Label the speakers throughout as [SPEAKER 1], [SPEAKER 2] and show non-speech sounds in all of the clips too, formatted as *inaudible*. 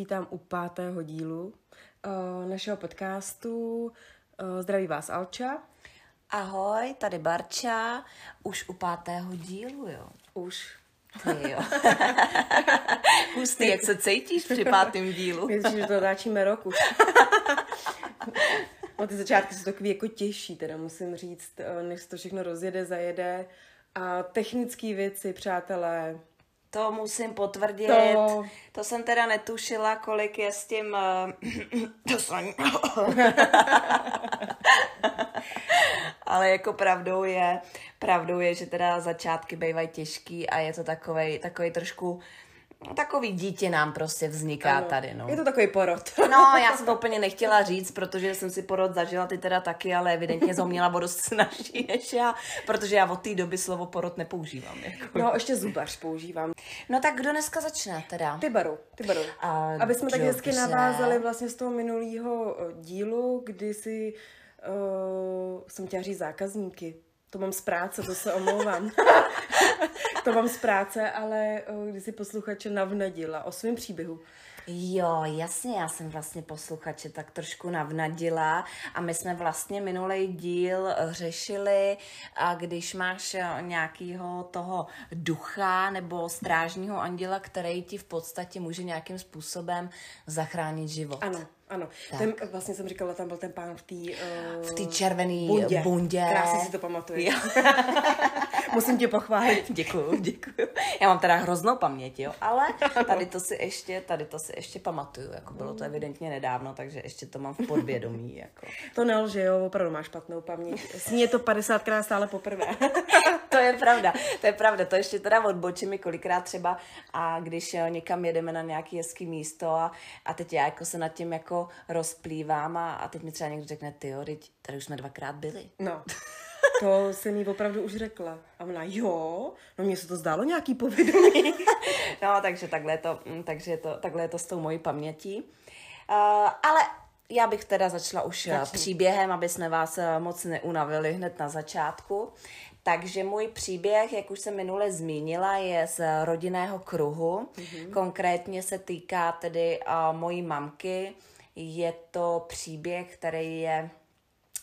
[SPEAKER 1] Vítám u pátého dílu uh, našeho podcastu. Uh, zdraví vás Alča.
[SPEAKER 2] Ahoj, tady Barča, už u pátého dílu, jo.
[SPEAKER 1] Už.
[SPEAKER 2] Ty jo. *laughs* Hustý, jak se cítíš při pátém dílu?
[SPEAKER 1] Myslím, že to natáčíme rok už. *laughs* no, ty začátky jsou takový jako těžší, teda musím říct, uh, než se to všechno rozjede, zajede. A technické věci, přátelé,
[SPEAKER 2] To musím potvrdit.
[SPEAKER 1] To-
[SPEAKER 2] To, jsem teda netušila, kolik je s tím... eh, *coughs* to jsem... *laughs* Ale jako pravdou je, pravdou je, že teda začátky bývají těžký a je to takovej, takovej trošku, takový dítě nám prostě vzniká
[SPEAKER 1] ano,
[SPEAKER 2] tady, no.
[SPEAKER 1] Je to takový porod.
[SPEAKER 2] No, já jsem to úplně nechtěla říct, protože jsem si porod zažila, ty teda taky, ale evidentně jsem měla o dost *laughs* snažší než já, protože já od té doby slovo porod nepoužívám. Jako.
[SPEAKER 1] No, ještě zubař používám.
[SPEAKER 2] No tak kdo dneska začne teda?
[SPEAKER 1] Ty baru, ty baru.
[SPEAKER 2] A
[SPEAKER 1] Aby jsme tak hezky navázali vlastně z toho minulého dílu, kdy si uh, jsem chtěla říct zákazníky. To mám z práce, to se omlouvám. *laughs* to mám z práce, ale uh, když si posluchače navnadila o svém příběhu.
[SPEAKER 2] Jo, jasně, já jsem vlastně posluchače tak trošku navnadila a my jsme vlastně minulý díl eh, řešili, a když máš eh, nějakého toho ducha nebo strážního anděla, který ti v podstatě může nějakým způsobem zachránit život.
[SPEAKER 1] Ano, ano. Ten, vlastně jsem říkala, tam byl ten pán v té uh,
[SPEAKER 2] V té červené
[SPEAKER 1] bundě.
[SPEAKER 2] bundě.
[SPEAKER 1] Krásně si to pamatuju. *laughs* Musím tě pochválit.
[SPEAKER 2] Děkuju, děkuju. Já mám teda hroznou paměť, jo, ale tady to si ještě, tady to si ještě pamatuju, jako bylo to evidentně nedávno, takže ještě to mám v podvědomí, jako.
[SPEAKER 1] To nelže, jo, opravdu máš špatnou paměť. S ní je to 50krát stále poprvé. *laughs*
[SPEAKER 2] To je pravda, to je pravda, to ještě teda odbočím kolikrát třeba a když eh, někam jedeme na nějaký hezký místo a, a teď já jako se nad tím jako rozplývám a, a teď mi třeba někdo řekne, ty jo, teď tady už jsme dvakrát byli.
[SPEAKER 1] No, to jsem jí opravdu už řekla. A ona, jo, no mně se to zdálo nějaký povědomí. *laughs*
[SPEAKER 2] No, takže takhle je to, mm, takže je to, takhle je to s tou mojí pamětí. Uh, ale já bych teda začala už Začni.
[SPEAKER 1] Začni.
[SPEAKER 2] příběhem, aby jsme vás eh, moc neunavili hned na začátku. Takže můj příběh, jak už jsem minule zmínila, je z rodinného kruhu. Mm-hmm. Konkrétně se týká tedy uh, mojí mamky. Je to příběh, který je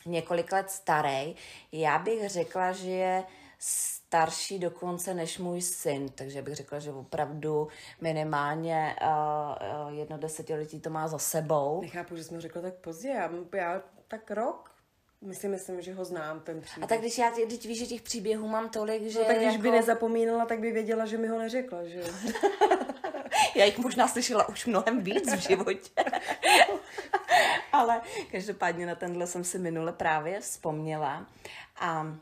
[SPEAKER 2] několik let starý. Já bych řekla, že je starší dokonce než můj syn, takže bych řekla, že opravdu minimálně uh, jedno desetiletí to má za sebou.
[SPEAKER 1] Nechápu, že jsme řekla tak pozdě, já, já tak rok, myslím, myslím, že ho znám, ten příběh.
[SPEAKER 2] A tak když já, teď víš, že těch příběhů mám tolik, že
[SPEAKER 1] no, tak když
[SPEAKER 2] jako,
[SPEAKER 1] by nezapomínala, tak by věděla, že mi ho neřekla, že *laughs*
[SPEAKER 2] já jich možná slyšela už mnohem víc v životě. *laughs* Ale každopádně na tenhle jsem si minule právě vzpomněla. A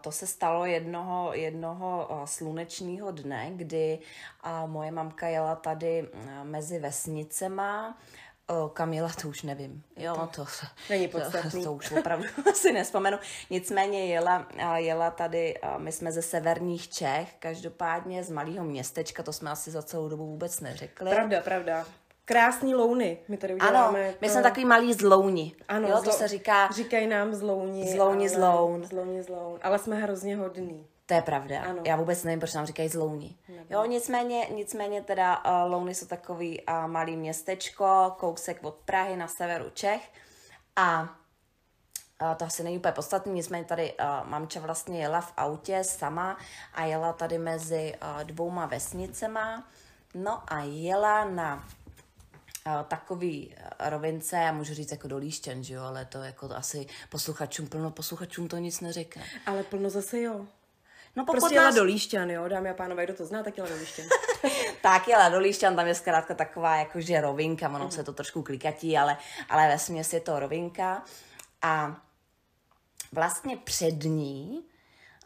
[SPEAKER 2] to se stalo jednoho, jednoho slunečního dne, kdy moje mamka jela tady mezi vesnicema, O, kam jela, to už nevím. Jo, to,
[SPEAKER 1] Není
[SPEAKER 2] to,
[SPEAKER 1] podstatný. *laughs*
[SPEAKER 2] to už opravdu *laughs* si nespomenu. Nicméně jela, jela tady, my jsme ze severních Čech, každopádně z malého městečka, to jsme asi za celou dobu vůbec neřekli.
[SPEAKER 1] Pravda, pravda. Krásný louny, my tady
[SPEAKER 2] Ano,
[SPEAKER 1] uděláme.
[SPEAKER 2] my
[SPEAKER 1] to-
[SPEAKER 2] jsme takový malí zlouni.
[SPEAKER 1] Ano,
[SPEAKER 2] jo, to
[SPEAKER 1] zlo-
[SPEAKER 2] se říká,
[SPEAKER 1] Říkají nám zlouni.
[SPEAKER 2] Zlouni,
[SPEAKER 1] ale-
[SPEAKER 2] zloun.
[SPEAKER 1] Zlouni, zloun. Ale jsme hrozně hodní.
[SPEAKER 2] To je pravda.
[SPEAKER 1] Ano.
[SPEAKER 2] Já vůbec nevím, proč nám říkají zlouni. Jo, nicméně, nicméně teda uh, Louny jsou takový uh, malý městečko, kousek od Prahy na severu Čech. A uh, to asi není úplně podstatné, nicméně tady uh, mamča vlastně jela v autě sama a jela tady mezi uh, dvouma vesnicema. No a jela na takový rovince, já můžu říct jako do Líšťan, že jo, ale to jako asi posluchačům, plno posluchačům to nic neřekne.
[SPEAKER 1] Ale plno zase jo.
[SPEAKER 2] No pokud
[SPEAKER 1] Prostě jela
[SPEAKER 2] nás
[SPEAKER 1] do Líšťan, jo, dámy a pánové, kdo to zná, tak jela do Líšťan. *laughs*
[SPEAKER 2] tak jela do Líšťan, tam je zkrátka taková jakože rovinka, ono se to trošku klikatí, ale, ale ve směs je to rovinka. A vlastně před ní,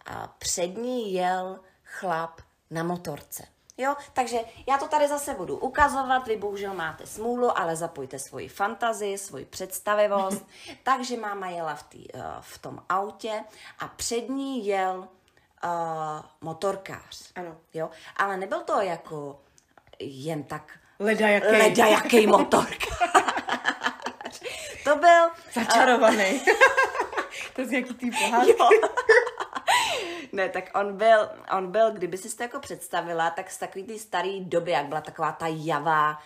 [SPEAKER 2] a před ní jel chlap na motorce. Jo, takže já to tady zase budu ukazovat, vy bohužel máte smůlu, ale zapojte svoji fantazii, svoji představivost. *laughs* takže máma jela v, tý, eh, v tom autě a před ní jel uh, motorkář.
[SPEAKER 1] Ano.
[SPEAKER 2] Jo, ale nebyl to jako jen tak
[SPEAKER 1] Leda jaký.
[SPEAKER 2] leda jaký motorkář. to byl *laughs*
[SPEAKER 1] Začarovaný. *laughs* to je z nějaký tý pohádky. *laughs*
[SPEAKER 2] Ne, tak on byl, on byl, kdyby si to jako představila, tak z takový ty starý doby, jak byla taková ta javá,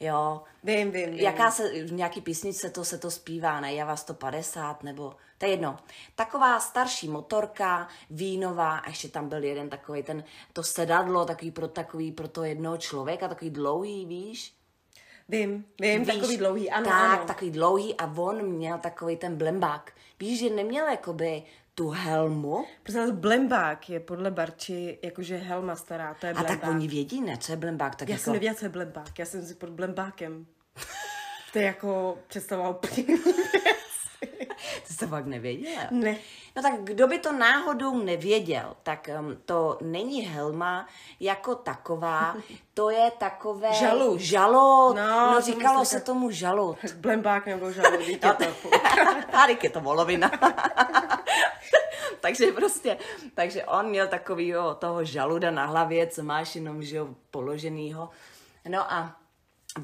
[SPEAKER 2] jo.
[SPEAKER 1] Vím, vím, vím.
[SPEAKER 2] Jaká se, v nějaký písničce to se to zpívá, ne, Java 150, nebo, to je jedno. Taková starší motorka, vínová, a ještě tam byl jeden takový ten, to sedadlo, takový pro takový, pro to jednoho člověka, takový dlouhý, víš?
[SPEAKER 1] Vím, vím,
[SPEAKER 2] Víš,
[SPEAKER 1] takový dlouhý, ano,
[SPEAKER 2] tak,
[SPEAKER 1] ano.
[SPEAKER 2] takový dlouhý a on měl takový ten blembák. Víš, že neměl jakoby tu helmu
[SPEAKER 1] vás, blembák je podle Barči jakože helma stará, to je
[SPEAKER 2] a
[SPEAKER 1] blembák.
[SPEAKER 2] tak oni vědí, ne, co je blembák, tak
[SPEAKER 1] Já
[SPEAKER 2] jako...
[SPEAKER 1] jsem nevěděla, co je blembák, já jsem si pod blembákem. *laughs* To je jako představoval *laughs* *laughs*
[SPEAKER 2] Ty jsi fakt nevěděla.
[SPEAKER 1] Ne.
[SPEAKER 2] No tak kdo by to náhodou nevěděl, tak um, to není helma jako taková, *laughs* to je takové...
[SPEAKER 1] Žalud.
[SPEAKER 2] Žalud.
[SPEAKER 1] No,
[SPEAKER 2] No,
[SPEAKER 1] to
[SPEAKER 2] říkalo se
[SPEAKER 1] tak-
[SPEAKER 2] tomu žalud. *laughs*
[SPEAKER 1] Blembák nebo žalud, dítě
[SPEAKER 2] No,
[SPEAKER 1] to.
[SPEAKER 2] Tady je to volovina. takže prostě, takže on měl takovýho toho žaluda na hlavě, co máš jenom, že jo, položenýho. No a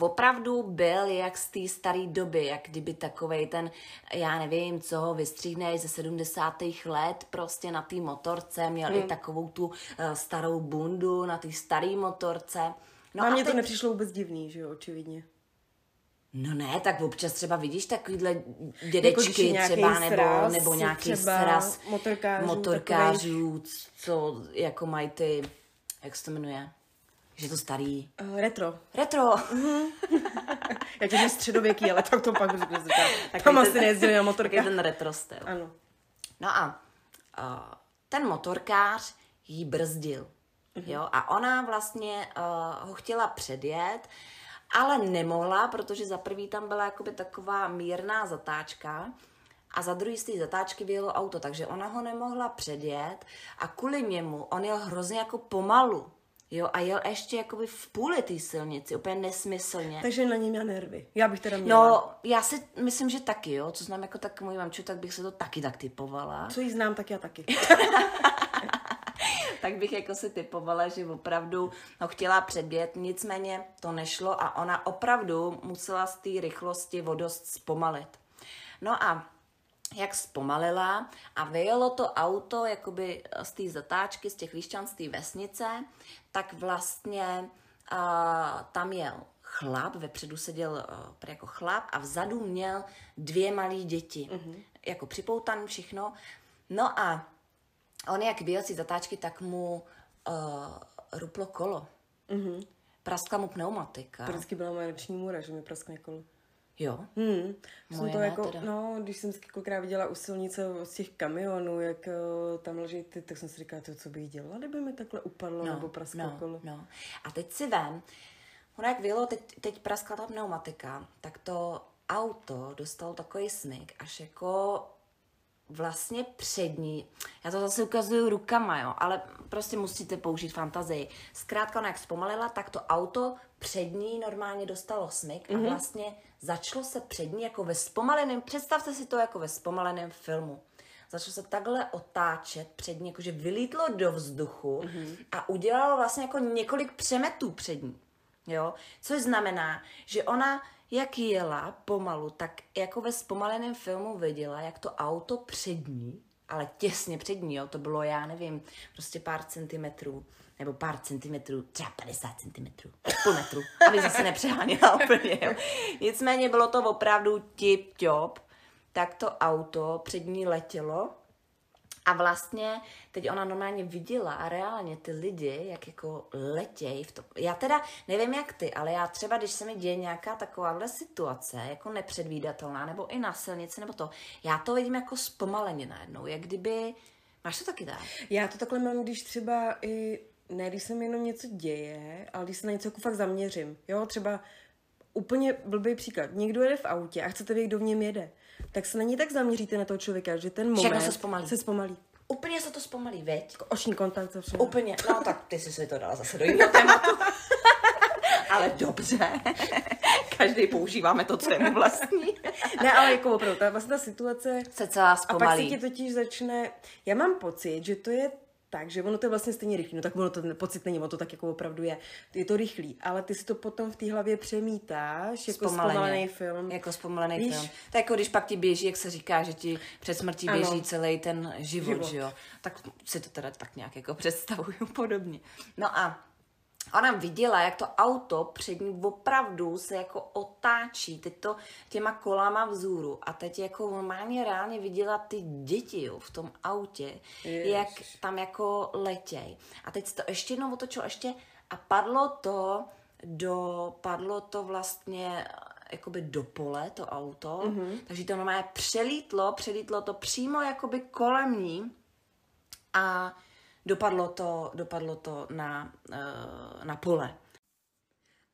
[SPEAKER 2] opravdu byl jak z té staré doby, jak kdyby takovej ten, já nevím, co ho vystříhne ze 70. let prostě na té motorce, měl
[SPEAKER 1] Hmm.
[SPEAKER 2] i takovou tu uh, starou bundu na té staré motorce. No
[SPEAKER 1] No a mně
[SPEAKER 2] teď-
[SPEAKER 1] to nepřišlo vůbec divný, že jo, očividně.
[SPEAKER 2] No ne, tak občas třeba vidíš takovýhle
[SPEAKER 1] Jako
[SPEAKER 2] dědečky
[SPEAKER 1] nějaký
[SPEAKER 2] třeba, nebo,
[SPEAKER 1] sraz,
[SPEAKER 2] nebo nějaký
[SPEAKER 1] třeba
[SPEAKER 2] sraz
[SPEAKER 1] motorkářů
[SPEAKER 2] motorkářů, co jako mají ty, jak se to jmenuje, že to starý.
[SPEAKER 1] Uh, retro.
[SPEAKER 2] Retro. *laughs*
[SPEAKER 1] Já tě středověký, ale tak to pak řekne říká. *laughs*
[SPEAKER 2] Tak
[SPEAKER 1] Tam asi nejezdili na motorkách.
[SPEAKER 2] ten *laughs* retro styl.
[SPEAKER 1] Ano.
[SPEAKER 2] No a uh, ten motorkář jí brzdil. Jo, a ona vlastně uh, ho chtěla předjet, ale nemohla, protože za prvý tam byla jakoby taková mírná zatáčka a za druhý z té zatáčky vyjelo auto, takže ona ho nemohla předjet a kvůli němu on jel hrozně jako pomalu. Jo, a jel ještě jakoby v půli té silnici, úplně nesmyslně.
[SPEAKER 1] Takže na ní měla nervy. Já bych teda měla.
[SPEAKER 2] No, já si myslím, že taky, jo. Co znám jako tak můj mamču, tak bych se to taky tak typovala.
[SPEAKER 1] Co jí znám, tak já taky. *laughs*
[SPEAKER 2] tak bych jako si typovala, že opravdu ho chtěla předjet, nicméně to nešlo a ona opravdu musela z té rychlosti vodost zpomalit. No a jak zpomalila a vyjelo to auto jakoby z té zatáčky, z těch lišťan, z té vesnice, tak vlastně uh, tam jel chlap, vepředu seděl uh, jako chlap a vzadu měl dvě malé děti. Mm-hmm. Jako připoutaný všechno. No a on jak vyjel si zatáčky, tak mu uh, ruplo kolo. Mm-hmm. Praskla mu pneumatika.
[SPEAKER 1] Vždycky byla moje noční můra, že mi praskne kolo.
[SPEAKER 2] Jo.
[SPEAKER 1] Hmm. Jsem to jako,
[SPEAKER 2] teda.
[SPEAKER 1] no, když jsem si kolikrát viděla u silnice z těch kamionů, jak uh, tam leží ty, tak jsem si říkala, to, co bych dělala, kdyby mi takhle upadlo no, nebo prasklo
[SPEAKER 2] no,
[SPEAKER 1] kolo.
[SPEAKER 2] No. A teď si vem, ono jak vyjelo, teď, teď praskla ta pneumatika, tak to auto dostalo takový smyk, až jako vlastně přední, já to zase ukazuju rukama, jo, ale prostě musíte použít fantazii. Zkrátka, ona jak zpomalila, tak to auto přední normálně dostalo smyk
[SPEAKER 1] Mhm.
[SPEAKER 2] a vlastně začalo se přední jako ve zpomaleném, představte si to jako ve zpomaleném filmu. Začalo se takhle otáčet přední, jakože vylítlo do vzduchu
[SPEAKER 1] Mhm.
[SPEAKER 2] a udělalo vlastně jako několik přemetů přední. Jo? Což znamená, že ona jak jela pomalu, tak jako ve zpomaleném filmu viděla, jak to auto přední, ale těsně přední, jo, to bylo, já nevím, prostě pár centimetrů, nebo pár centimetrů, třeba 50 centimetrů, půl metru, aby zase nepřeháněla *laughs* úplně, jo. Nicméně bylo to opravdu tip-top, tak to auto před ní letělo a vlastně teď ona normálně viděla a reálně ty lidi, jak jako letějí v tom. Já teda nevím jak ty, ale já třeba, když se mi děje nějaká takováhle situace, jako nepředvídatelná, nebo i na silnici, nebo to, já to vidím jako zpomaleně najednou, jak kdyby, máš to taky tak?
[SPEAKER 1] Já to takhle mám, když třeba i, ne když se mi jenom něco děje, ale když se na něco jako fakt zaměřím. Jo, třeba úplně blbý příklad. Někdo jede v autě a chcete vědět, kdo v něm jede. Tak se na ní tak zaměříte na toho člověka, že ten moment
[SPEAKER 2] Všechno se zpomalí.
[SPEAKER 1] se zpomalí.
[SPEAKER 2] Úplně se to zpomalí, veď?
[SPEAKER 1] Oční kontakt za všechno.
[SPEAKER 2] Úplně, no tak ty jsi si to dala zase do jiného tématu. *laughs* ale dobře. Každý používáme to, co je mu vlastní. *laughs*
[SPEAKER 1] Ne, ale jako opravdu, ta, vlastně ta situace
[SPEAKER 2] Se celá
[SPEAKER 1] A pak se
[SPEAKER 2] zpomalí.
[SPEAKER 1] ti totiž začne, já mám pocit, že to je takže ono to je vlastně stejně rychlý. No tak ono to pocit není, ono to tak jako opravdu je. Je to rychlý, ale ty si to potom v té hlavě přemítáš jako zpomalený film.
[SPEAKER 2] Jako zpomalený Víš? film. Tak jako když pak ti běží, jak se říká, že ti před smrtí ano. běží celý ten život, život, že jo. Tak si to teda tak nějak jako *laughs* představuju podobně. No a Ona viděla, jak to auto před ní opravdu se jako otáčí, teď to těma kolama vzůru a teď jako normálně reálně viděla ty děti jo, v tom autě, Jež. jak tam jako letěj. A teď se to ještě jednou otočilo ještě a padlo to do, padlo to vlastně jakoby do pole, to auto, mm-hmm. takže to normálně přelítlo, přelítlo to přímo jakoby kolem ní a dopadlo to, dopadlo to na, eh, na pole.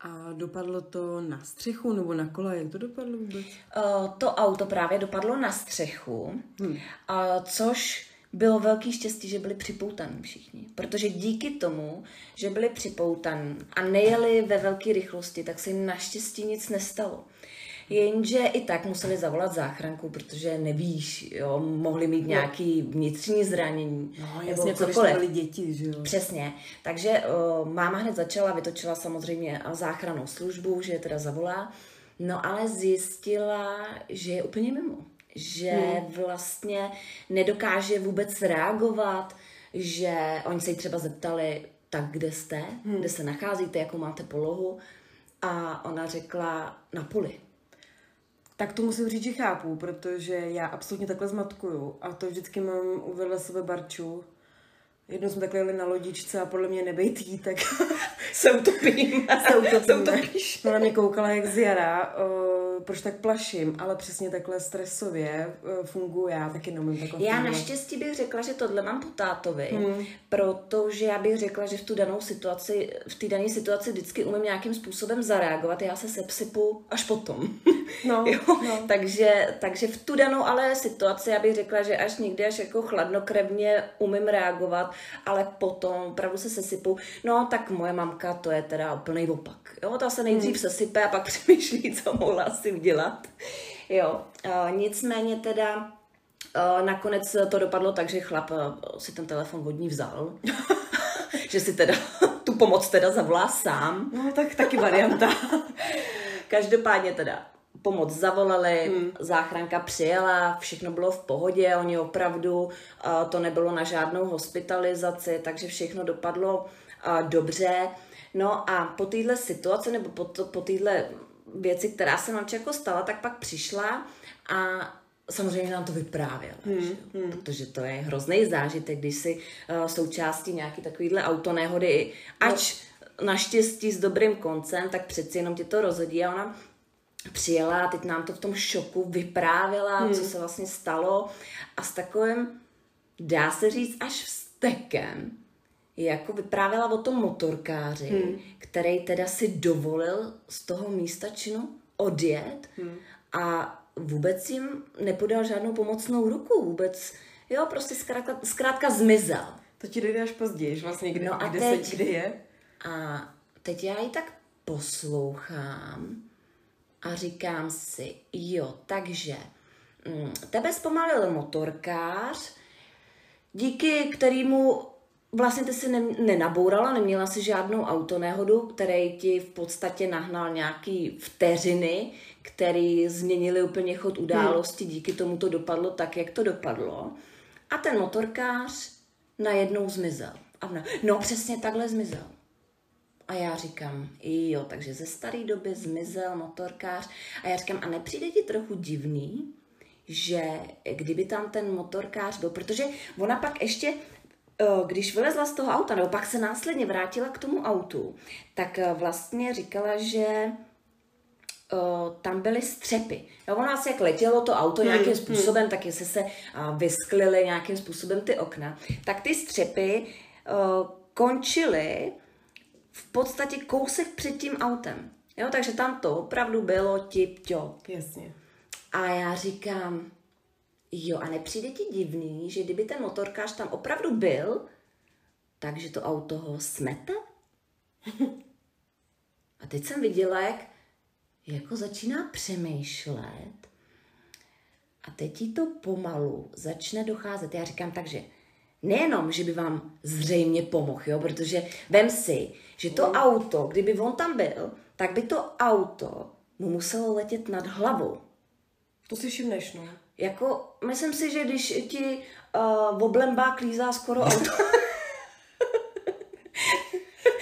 [SPEAKER 1] A dopadlo to na střechu nebo na kola? Jak to dopadlo vůbec?
[SPEAKER 2] Uh, to auto právě dopadlo na střechu, hmm. uh, což bylo velký štěstí, že byli připoutaní všichni. Protože díky tomu, že byli připoutaní a nejeli ve velké rychlosti, tak se jim naštěstí nic nestalo. Jenže i tak museli zavolat záchranku, protože nevíš, jo, mohli mít nějaký vnitřní zranění.
[SPEAKER 1] No, jasně, nebo cokoliv. byli děti, že jo.
[SPEAKER 2] Přesně. Takže o, máma hned začala, vytočila samozřejmě záchranou službu, že je teda zavolá. No ale zjistila, že je úplně mimo. Že hmm. vlastně nedokáže vůbec reagovat, že oni se jí třeba zeptali, tak kde jste, hmm. kde se nacházíte, jakou máte polohu. A ona řekla na poli.
[SPEAKER 1] Tak to musím říct, že chápu, protože já absolutně takhle zmatkuju a to vždycky mám uvedla sebe barču. Jednou jsme takhle jeli na lodičce a podle mě nebejt jí, tak *laughs*
[SPEAKER 2] se utopím.
[SPEAKER 1] se utopím. se utopíš. No na mě koukala jak z jara, proč tak plaším, ale přesně takhle stresově uh, funguje, já taky nemůžu takhle
[SPEAKER 2] Já fungovat. naštěstí bych řekla, že tohle mám po tátovi, hmm. protože já bych řekla, že v tu danou situaci, v té dané situaci vždycky umím nějakým způsobem zareagovat, já se sepsypu až potom. *laughs* No, *laughs* jo? No. takže, takže v tu danou ale situaci já bych řekla, že až někdy až jako chladnokrevně umím reagovat, ale potom opravdu se sesypu. No tak moje mamka to je teda úplný opak. Jo, ta se nejdřív hmm. sesype a pak *laughs* přemýšlí, co mohla si udělat. Jo, nicméně teda nakonec to dopadlo tak, že chlap si ten telefon od ní vzal. *laughs* že si teda tu pomoc teda zavolá sám.
[SPEAKER 1] No tak taky varianta. *laughs*
[SPEAKER 2] Každopádně teda pomoc zavolali, hmm. záchranka přijela, všechno bylo v pohodě, oni opravdu, uh, to nebylo na žádnou hospitalizaci, takže všechno dopadlo uh, dobře. No a po téhle situaci, nebo po, to, po téhle věci, která se nám jako stala, tak pak přišla a samozřejmě nám to vyprávěla, hmm, hmm. protože to je hrozný zážitek, když si uh, součástí nějaký takovýhle autonehody, ač no. naštěstí s dobrým koncem, tak přeci jenom ti to rozhodí a ona přijela a teď nám to v tom šoku vyprávěla, hmm. co se vlastně stalo a s takovým, dá se říct, až vztekem, jako vyprávěla o tom motorkáři, hmm. který teda si dovolil z toho místa činu odjet hmm. a vůbec jim nepodal žádnou pomocnou ruku, vůbec, jo, prostě zkrátka, zkrátka zmizel.
[SPEAKER 1] To ti dojde až později, vlastně, kde, no a kde, teď, se, kde je?
[SPEAKER 2] A teď já ji tak poslouchám a říkám si, jo, takže mm, tebe zpomalil motorkář, díky kterému vlastně ty si ne, nenabourala, neměla si žádnou autonehodu, který ti v podstatě nahnal nějaký vteřiny, který změnili úplně chod události, hmm. díky tomu to dopadlo tak, jak to dopadlo. A ten motorkář najednou zmizel. A ona, no přesně takhle zmizel. A já říkám, jo, takže ze staré doby zmizel motorkář. A já říkám, a nepřijde ti trochu divný, že kdyby tam ten motorkář byl, protože ona pak ještě když vylezla z toho auta, nebo pak se následně vrátila k tomu autu, tak eh, vlastně říkala, že eh, tam byly střepy. No, ono asi jak letělo to auto hmm, nějakým hmm. způsobem, hmm. tak jestli se vysklily nějakým způsobem ty okna, tak ty střepy končily v podstatě kousek před tím autem. Jo, takže tam to opravdu bylo tip-top.
[SPEAKER 1] Jasně.
[SPEAKER 2] A já říkám, jo, a nepřijde ti divný, že kdyby ten motorkář tam opravdu byl, takže to auto ho smete? *laughs* a teď jsem viděla, jak jako začíná přemýšlet a teď jí to pomalu začne docházet. Já říkám, takže nejenom, že by vám zřejmě pomohl, jo, protože vem si, že to auto, kdyby on tam byl, tak by to auto mu muselo letět nad hlavou.
[SPEAKER 1] To si všimneš, no.
[SPEAKER 2] Jako, myslím si, že když ti uh, oblembá klízá skoro *laughs* auto,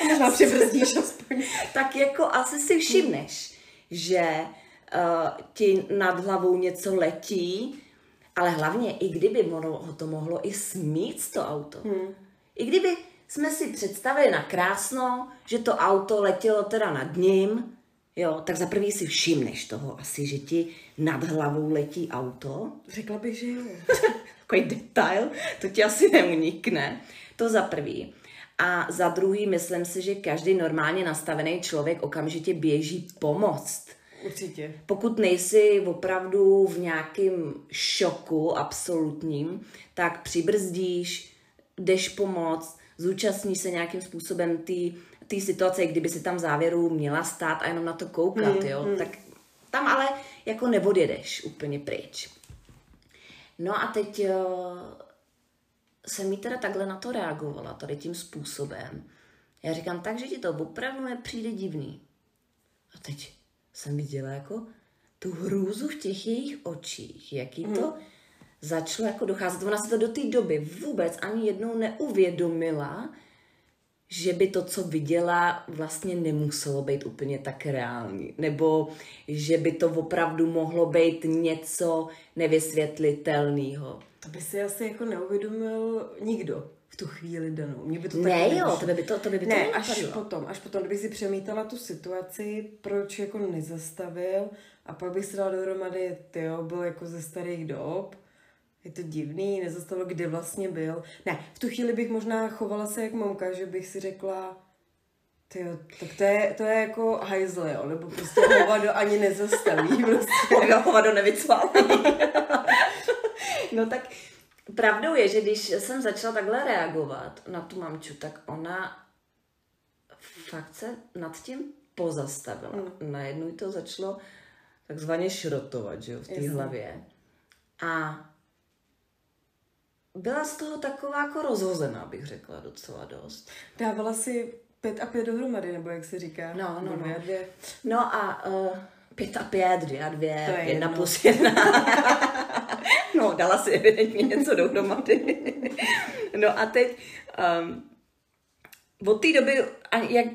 [SPEAKER 1] Možná přibrzdíš aspoň. *laughs*
[SPEAKER 2] tak jako asi si všimneš, že uh, ti nad hlavou něco letí, ale hlavně i kdyby mohlo, to mohlo i smít to auto. Hmm. I kdyby jsme si představili na krásno, že to auto letělo teda nad ním, jo, tak za prvý si všimneš toho asi, že ti nad hlavou letí auto.
[SPEAKER 1] Řekla bych, že jo. *laughs*
[SPEAKER 2] Takový detail, to ti asi neunikne. To za prvý. A za druhý, myslím si, že každý normálně nastavený člověk okamžitě běží pomoct.
[SPEAKER 1] Určitě.
[SPEAKER 2] Pokud nejsi opravdu v nějakém šoku absolutním, tak přibrzdíš, jdeš pomoct, zúčastníš se nějakým způsobem té situace, kdyby si tam v závěru měla stát a jenom na to koukat, mm, jo, mm. tak tam ale jako neodjedeš úplně pryč. No a teď uh, jsem mi teda takhle na to reagovala, tady tím způsobem. Já říkám, takže ti to opravdu nepřijde divný. A teď jsem viděla jako tu hrůzu v těch jejich očích, jaký to mm. začalo jako docházet. Ona se to do té doby vůbec ani jednou neuvědomila, že by to, co viděla, vlastně nemuselo být úplně tak reální. Nebo že by to opravdu mohlo být něco nevysvětlitelného.
[SPEAKER 1] To by si asi jako neuvědomil nikdo v tu chvíli danou. Mě by to
[SPEAKER 2] ne, jo, to by to, to by, by
[SPEAKER 1] ne,
[SPEAKER 2] to
[SPEAKER 1] až potom, až potom, kdyby si přemítala tu situaci, proč jako nezastavil a pak bych se dala dohromady, tyjo, byl jako ze starých dob, je to divný, nezastavil, kde vlastně byl. Ne, v tu chvíli bych možná chovala se jak mamka, že bych si řekla, tyjo, tak to je, to je jako hajzle, jo, nebo prostě hovado ani nezastaví, *laughs* prostě.
[SPEAKER 2] hovado nevycválí. no tak pravdou je, že když jsem začala takhle reagovat na tu mamču, tak ona fakt se nad tím pozastavila. Mm. Najednou to začalo takzvaně šrotovat, že jo, v té hlavě. A byla z toho taková jako rozhozená, bych řekla docela dost.
[SPEAKER 1] Dávala si pět a pět dohromady, nebo jak se říká?
[SPEAKER 2] No, no,
[SPEAKER 1] dvě
[SPEAKER 2] no.
[SPEAKER 1] a dvě.
[SPEAKER 2] No a uh, pět a pět, dvě a dvě,
[SPEAKER 1] To je
[SPEAKER 2] jedna
[SPEAKER 1] jedno.
[SPEAKER 2] plus jedna. *laughs* no, dala si evidentně něco dohromady. no a teď um, od té doby, ani jak,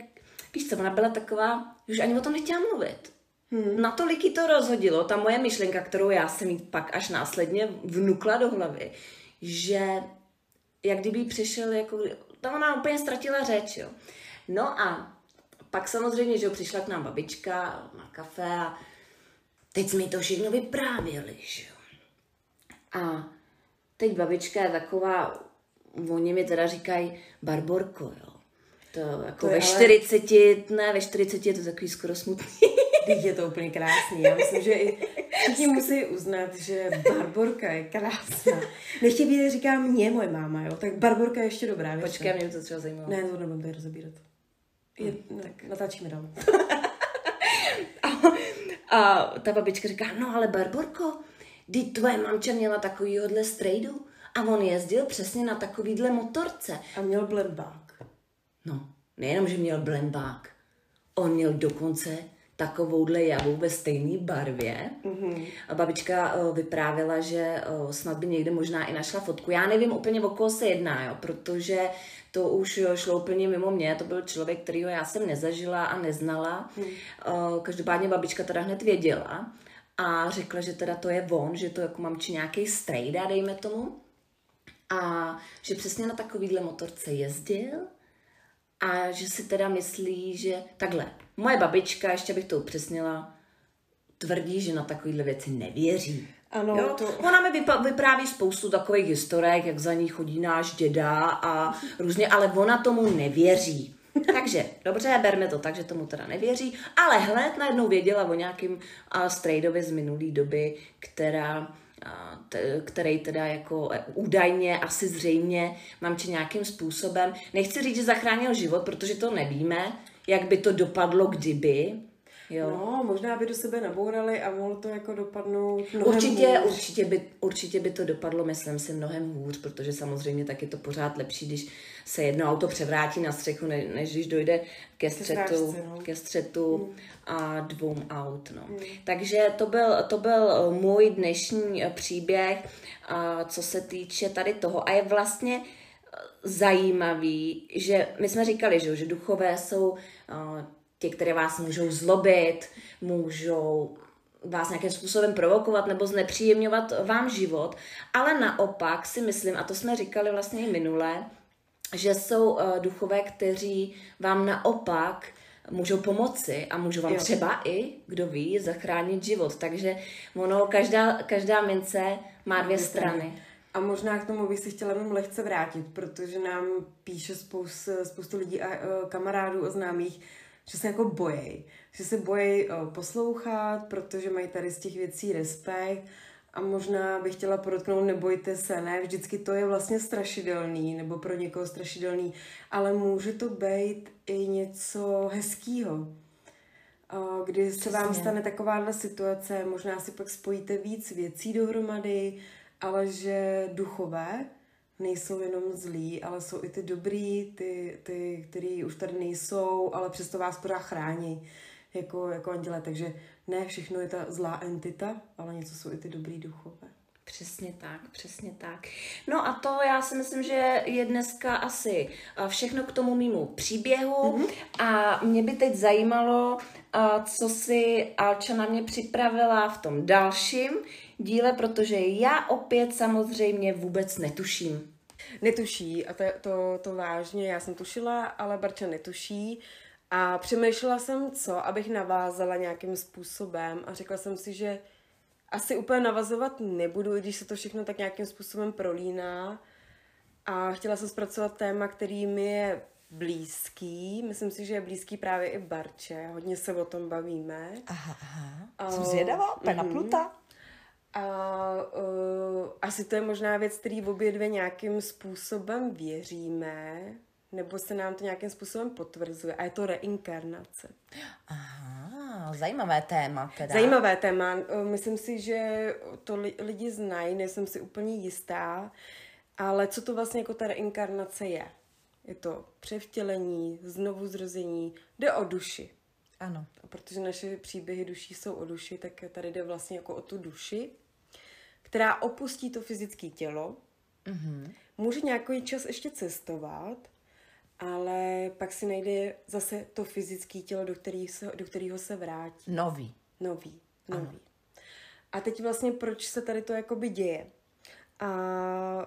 [SPEAKER 2] víš co, ona byla taková, už ani o tom nechtěla mluvit. Hmm. Natolik jí to rozhodilo, ta moje myšlenka, kterou já jsem jí pak až následně vnukla do hlavy, že jak kdyby přišel, jako, tam ona úplně ztratila řeč, jo. No a pak samozřejmě, že jo, přišla k nám babička na kafe a teď jsme to všechno vyprávěli, že jo. A teď babička je taková, oni mi teda říkají Barborko, jo. To jako
[SPEAKER 1] To
[SPEAKER 2] ve
[SPEAKER 1] ale-
[SPEAKER 2] 40, ne, ve 40 je to takový skoro smutný.
[SPEAKER 1] Teď je to úplně krásný. Já myslím, že i všichni musí uznat, že Barborka je krásná. Nechtějí říká mě moje máma, jo? Tak Barborka je ještě dobrá. věřte.
[SPEAKER 2] Počkej, mě to třeba zajímalo.
[SPEAKER 1] Ne, to nebudeme tady rozebírat. Je, no, tak natáčíme dál. *laughs*
[SPEAKER 2] A ta babička říká, no ale Barborko, ty tvoje mamča měla takovýhodle strejdu a on jezdil přesně na takovýhle motorce.
[SPEAKER 1] A měl blembák.
[SPEAKER 2] No, nejenom, že měl blembák, on měl dokonce takovouhle javu ve stejné barvě. Mm-hmm. A babička uh, vyprávěla, že uh, snad by někde možná i našla fotku. Já nevím úplně, o koho se jedná, jo, protože to už jo, šlo úplně mimo mě. To byl člověk, kterýho já jsem nezažila a neznala. Mm. Uh, každopádně babička teda hned věděla a řekla, že teda to je on, že to jako mamči nějaký strejda, dejme tomu. A že přesně na takovýhle motorce jezdil a že si teda myslí, že takhle, moje babička, ještě bych to upřesnila, tvrdí, že na takovýhle věci nevěří.
[SPEAKER 1] Ano,
[SPEAKER 2] jo?
[SPEAKER 1] to-
[SPEAKER 2] Ona mi vypa- vypráví spoustu takových historek, jak za ní chodí náš děda a různě, ale ona tomu nevěří. *laughs* Takže, dobře, berme to tak, že tomu teda nevěří, ale hned najednou věděla o nějakým a, strejdovi z minulé doby, která který teda jako e, údajně, asi zřejmě, mamče nějakým způsobem, nechci říct, že zachránil život, protože to nevíme, jak by to dopadlo, kdyby, Jo.
[SPEAKER 1] No, možná by do sebe nabourali a mohlo to jako dopadnout mnohem
[SPEAKER 2] Určitě,
[SPEAKER 1] hůř.
[SPEAKER 2] určitě, by, určitě by to dopadlo, myslím si, mnohem hůř, protože samozřejmě tak je to pořád lepší, když se jedno auto převrátí na střechu, ne, než když dojde ke střetu,
[SPEAKER 1] no.
[SPEAKER 2] ke střetu a dvou aut. No. Takže to byl, to byl eh, můj dnešní eh, příběh, a co se týče tady toho. A je vlastně eh, zajímavý, že my jsme říkali, že, že duchové jsou ti, které vás můžou zlobit, můžou vás nějakým způsobem provokovat nebo znepříjemňovat vám život, ale naopak si myslím, a to jsme říkali vlastně i minule, že jsou uh, duchové, kteří vám naopak můžou pomoci a můžou vám
[SPEAKER 1] Jo.
[SPEAKER 2] třeba i, kdo ví, zachránit život. Takže ono, každá, každá mince má dvě strany.
[SPEAKER 1] A možná k tomu bych si chtěla jenom lehce vrátit, protože nám píše spoustu, spoustu lidí a uh, kamarádů a známých, že se jako bojí. Že se bojí uh, poslouchat, protože mají tady z těch věcí respekt a možná bych chtěla podotknout, nebojte se, ne, vždycky to je vlastně strašidelný, nebo pro někoho strašidelný, ale může to být i něco hezkýho. A Kdy se vám
[SPEAKER 2] Přesně.
[SPEAKER 1] stane takováhle situace, možná si pak spojíte víc věcí dohromady, ale že duchové nejsou jenom zlí, ale jsou i ty dobrý, ty, ty který už tady nejsou, ale přesto vás pořád chrání jako, jako anděle. Takže ne všechno je ta zlá entita, ale něco jsou i ty dobrý duchové.
[SPEAKER 2] Přesně tak, přesně tak. No a to já si myslím, že je dneska asi a, všechno k tomu mýmu příběhu mm-hmm. a mě by teď zajímalo, a, co si Alča na mě připravila v tom dalším díle, protože já opět samozřejmě vůbec netuším.
[SPEAKER 1] Netuší a to, to, to vážně, já jsem tušila, ale Barča netuší. A přemýšlela jsem, co, abych navázala nějakým způsobem a řekla jsem si, že asi úplně navazovat nebudu, i když se to všechno tak nějakým způsobem prolíná. A chtěla jsem zpracovat téma, který mi je blízký. Myslím si, že je blízký právě i Barče. Hodně se o tom bavíme.
[SPEAKER 2] Aha, aha. Jsem zvědavá, pena pluta.
[SPEAKER 1] A uh, asi to je možná věc, který obě dvě nějakým způsobem věříme, nebo se nám to nějakým způsobem potvrzuje. A je to reinkarnace.
[SPEAKER 2] Aha, zajímavé téma teda.
[SPEAKER 1] Zajímavé téma. Uh, Myslím si, že to li- lidi znají, nejsem si úplně jistá, ale co to vlastně jako ta reinkarnace je? Je to převtělení, znovu zrození, jde o duši.
[SPEAKER 2] Ano.
[SPEAKER 1] A protože naše příběhy duší jsou o duši, tak tady jde vlastně jako o tu duši, která opustí to fyzické tělo,
[SPEAKER 2] Mhm.
[SPEAKER 1] může nějaký čas ještě cestovat, ale pak si najde zase to fyzické tělo, do kterého se, do kterého se vrátí.
[SPEAKER 2] Nový.
[SPEAKER 1] Nový, nový. A teď vlastně proč se tady to jakoby děje? A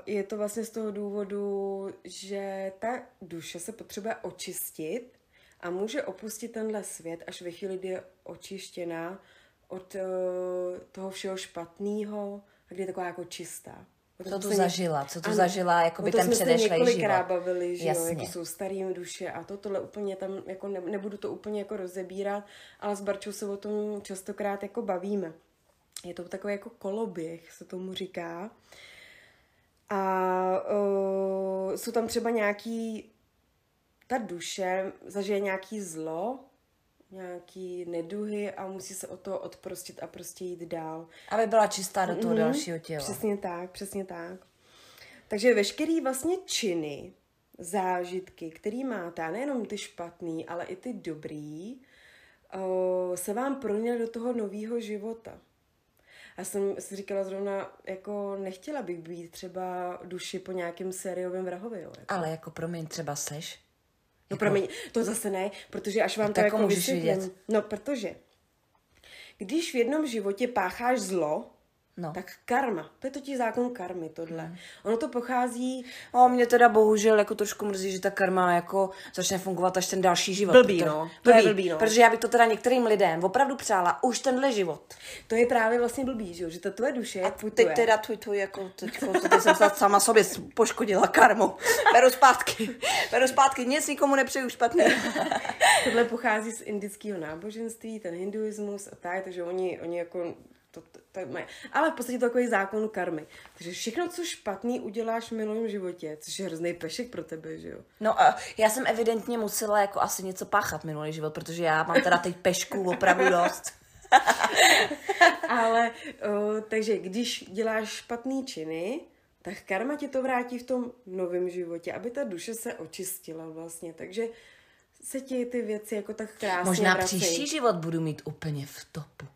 [SPEAKER 1] je to vlastně z toho důvodu, že ta duše se potřebuje očistit a může opustit tenhle svět až ve chvíli, kdy je očištěná od uh, toho všeho špatného a kdy je taková jako čistá. O
[SPEAKER 2] Co to
[SPEAKER 1] ně-
[SPEAKER 2] zažila? Co
[SPEAKER 1] Ano.
[SPEAKER 2] zažila, jakoby
[SPEAKER 1] O tom
[SPEAKER 2] ten
[SPEAKER 1] několikrát
[SPEAKER 2] život?
[SPEAKER 1] bavili, že jo, jako jsou starým duše a to, tohle úplně tam, jako ne, nebudu to úplně jako rozebírat, ale s Barčou se o tom častokrát jako bavíme. Je to takový jako koloběh, se tomu říká. A uh, jsou tam třeba nějaký, ta duše zažije nějaký zlo, nějaký neduhy a musí se o to odprostit a prostě jít dál.
[SPEAKER 2] Aby byla čistá do toho
[SPEAKER 1] Mhm,
[SPEAKER 2] dalšího těla.
[SPEAKER 1] Přesně tak, přesně tak. Takže veškerý vlastně činy, zážitky, který máte, a nejenom ty špatný, ale i ty dobrý, o, se vám proněly do toho nového života. Já jsem si říkala zrovna, jako nechtěla bych být třeba duši po nějakém sériovém vrahovi, jo. Jako.
[SPEAKER 2] Ale jako promiň, třeba seš.
[SPEAKER 1] No promiň, to zase ne, protože až vám to
[SPEAKER 2] tak
[SPEAKER 1] jako
[SPEAKER 2] můžeš
[SPEAKER 1] vysvětlím. No, protože když v jednom životě pácháš zlo,
[SPEAKER 2] No.
[SPEAKER 1] tak karma, to je totiž zákon karmy, tohle. Hmm. Ono to pochází,
[SPEAKER 2] O, mě teda bohužel jako trošku mrzí, že ta karma jako začne fungovat až ten další život.
[SPEAKER 1] Blbý,
[SPEAKER 2] protože-
[SPEAKER 1] no. To je blbý, no.
[SPEAKER 2] Protože já bych to teda některým lidem opravdu přála už tenhle život.
[SPEAKER 1] to je právě vlastně blbý, že, jo? že ta tvoje duše
[SPEAKER 2] A
[SPEAKER 1] putuje.
[SPEAKER 2] teď teda tvůj, tvůj, jako, teďko, teď jsem se sama sobě poškodila karmu. Beru zpátky. Beru zpátky, nic nikomu nepřeju špatný.
[SPEAKER 1] Tohle pochází z indického náboženství, ten hinduismus a tak, takže oni, oni jako To, to, to je moje. Ale v podstatě to takový zákon karmy. Takže všechno, co špatný uděláš v minulém životě, což je hrozný pešek pro tebe, že jo?
[SPEAKER 2] No a já jsem evidentně musela jako asi něco páchat minulý život, protože já mám teda teď pešku opravdu dost. *laughs*
[SPEAKER 1] Ale, o, takže když děláš špatný činy, tak karma ti to vrátí v tom novém životě, aby ta duše se očistila vlastně. Takže se ti ty věci jako tak krásně
[SPEAKER 2] Možná
[SPEAKER 1] vracejí.
[SPEAKER 2] příští život budu mít úplně v topu.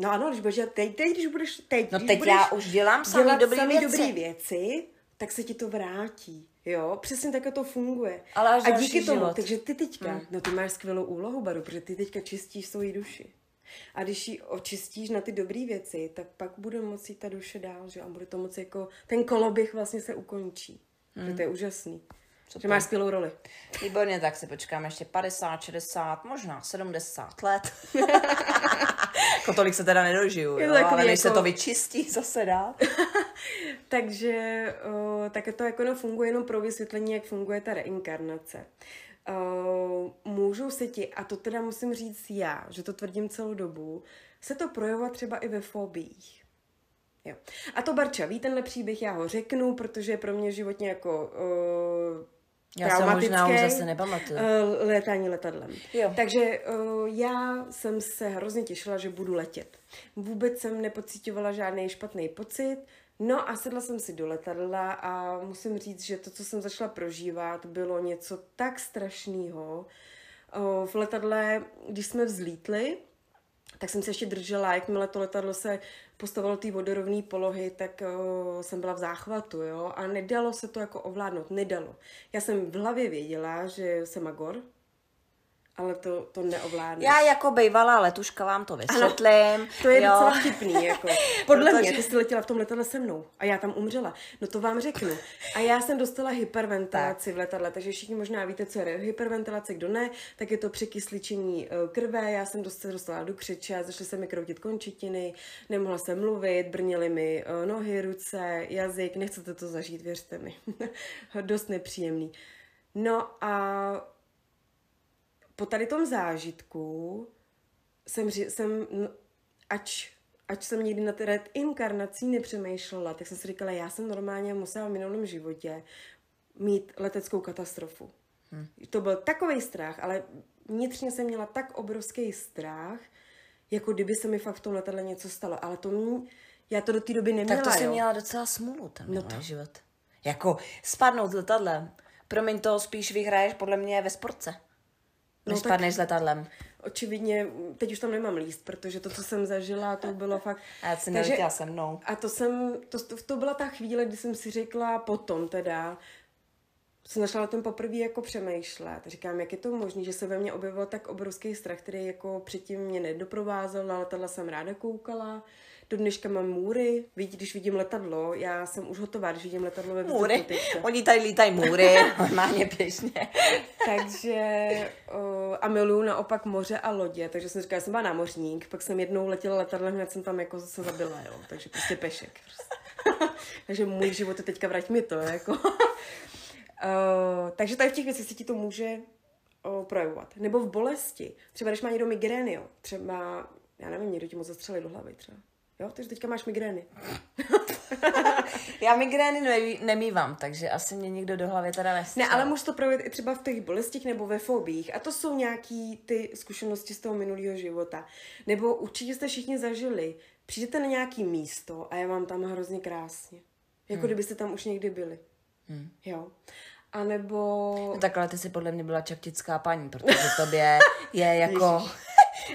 [SPEAKER 1] No ano, když budeš, dělat- teď, teď, když budeš, teď,
[SPEAKER 2] No
[SPEAKER 1] když
[SPEAKER 2] teď
[SPEAKER 1] budeš
[SPEAKER 2] já už dělám samý
[SPEAKER 1] dělat
[SPEAKER 2] dobrý
[SPEAKER 1] samý
[SPEAKER 2] věci.
[SPEAKER 1] dobrý věci, tak se ti to vrátí. Jo, přesně tak to funguje.
[SPEAKER 2] Ale až
[SPEAKER 1] A díky tomu,
[SPEAKER 2] život.
[SPEAKER 1] takže ty teďka, hmm. no ty máš skvělou úlohu, Baru, protože ty teďka čistíš svoji duši. A když ji očistíš na ty dobré věci, tak pak bude moci ta duše dál, že? A bude to moci jako, ten koloběh vlastně se ukončí. Hmm. To je úžasný. Že máš skvělou roli.
[SPEAKER 2] Výborně, tak si počkáme ještě 50, 60, možná 70 let. *laughs* jako tolik se teda nedožiju, jo? ale než se
[SPEAKER 1] jako-
[SPEAKER 2] to vyčistí zase dá. *laughs*
[SPEAKER 1] Takže uh, tak to jako no, funguje jenom pro vysvětlení, jak funguje ta reinkarnace. Uh, můžou se ti, a to teda musím říct já, že to tvrdím celou dobu, se to projevovat třeba i ve fobiích. Jo. A to Barča ví tenhle příběh, já ho řeknu, protože je pro mě životně jako uh,
[SPEAKER 2] Já se možná už zase nepamatuju.
[SPEAKER 1] Uh, létání letadlem.
[SPEAKER 2] Jo.
[SPEAKER 1] Takže uh, já jsem se hrozně těšila, že budu letět. Vůbec jsem nepocitovala žádný špatný pocit. No a sedla jsem si do letadla a musím říct, že to, co jsem začala prožívat, bylo něco tak strašného. Uh, v letadle, když jsme vzlítli, tak jsem se ještě držela, jakmile to letadlo se postavilo té vodorovné polohy, tak o, jsem byla v záchvatu, jo, a nedalo se to jako ovládnout, nedalo. Já jsem v hlavě věděla, že jsem Magor, ale to, to neovládnu.
[SPEAKER 2] Já jako bejvalá letuška vám to vysvětlím.
[SPEAKER 1] To je
[SPEAKER 2] jo.
[SPEAKER 1] docela vtipný, jako. *laughs* Podle
[SPEAKER 2] Protože-
[SPEAKER 1] mě, ty jsi letěla v tom letadle se mnou a já tam umřela. No to vám řeknu. A já jsem dostala hyperventilaci v letadle, takže všichni možná víte, co je hyperventilace, kdo ne, tak je to překysličení eh, krve, já jsem dost- se dostala do křeče, začaly se mi kroutit končetiny, nemohla jsem mluvit, brněly mi eh, nohy, ruce, jazyk, nechcete to zažít, věřte mi. *laughs* dost nepříjemný. No a po tady tom zážitku jsem, jsem ač, ač jsem nikdy na té inkarnací nepřemýšlela, tak jsem si říkala, já jsem normálně musela v minulém životě mít leteckou katastrofu. Hmm. To byl takový strach, ale vnitřně jsem měla tak obrovský strach, jako kdyby se mi fakt v tom letadle něco stalo. Ale to mě, já to do té doby neměla,
[SPEAKER 2] Tak to
[SPEAKER 1] jo.
[SPEAKER 2] měla docela smůlu, ten
[SPEAKER 1] No to-
[SPEAKER 2] život. Jako spadnout z letadlem. Promiň to, spíš vyhraješ podle mě ve sportce. Než
[SPEAKER 1] No
[SPEAKER 2] spadneš s letadlem.
[SPEAKER 1] Očividně, teď už tam nemám líst, protože to, co jsem zažila, to bylo fakt...
[SPEAKER 2] A já si neletěla se mnou.
[SPEAKER 1] A to jsem, to, to, to byla ta chvíle, kdy jsem si řekla potom teda, jsem začala o tom poprvé jako přemýšlet. Říkám, jak je to možné, že se ve mně objevil tak obrovský strach, který jako předtím mě nedoprovázel, na letadla jsem ráda koukala. Do dneška mám můry, Víš, když vidím letadlo, já jsem už hotová, když vidím letadlo ve
[SPEAKER 2] Můry. Oni tady lítají můry, *laughs* normálně běžně.
[SPEAKER 1] Takže o, a miluju naopak moře a lodě, takže jsem říkala, já jsem byla námořník, pak jsem jednou letěla letadlem, hned jsem tam jako se zabila, jo, takže prostě pešek. Prostě. *laughs* takže můj život je teďka vrať mi to, jako. *laughs* o, takže tady v těch věcech se ti to může projevovat. Nebo v bolesti. Třeba když má někdo migrény, jo. Třeba, já nevím, někdo ti moc zastřelí do hlavy třeba. Jo, takže teďka máš migrény. *laughs*
[SPEAKER 2] Já migrény nemí- nemývám, takže asi mě nikdo do hlavy teda nestřel.
[SPEAKER 1] Ne, ale může to projevit i třeba v těch bolestích nebo ve fobích. A to jsou nějaký ty zkušenosti z toho minulého života. Nebo určitě jste všichni zažili. Přijdete na nějaký místo a je vám tam hrozně krásně. Jako hmm. kdybyste tam už někdy byli. Hmm. Jo. A nebo...
[SPEAKER 2] No, tak ale ty jsi podle mě byla čaktická paní, protože tobě je *laughs* jako...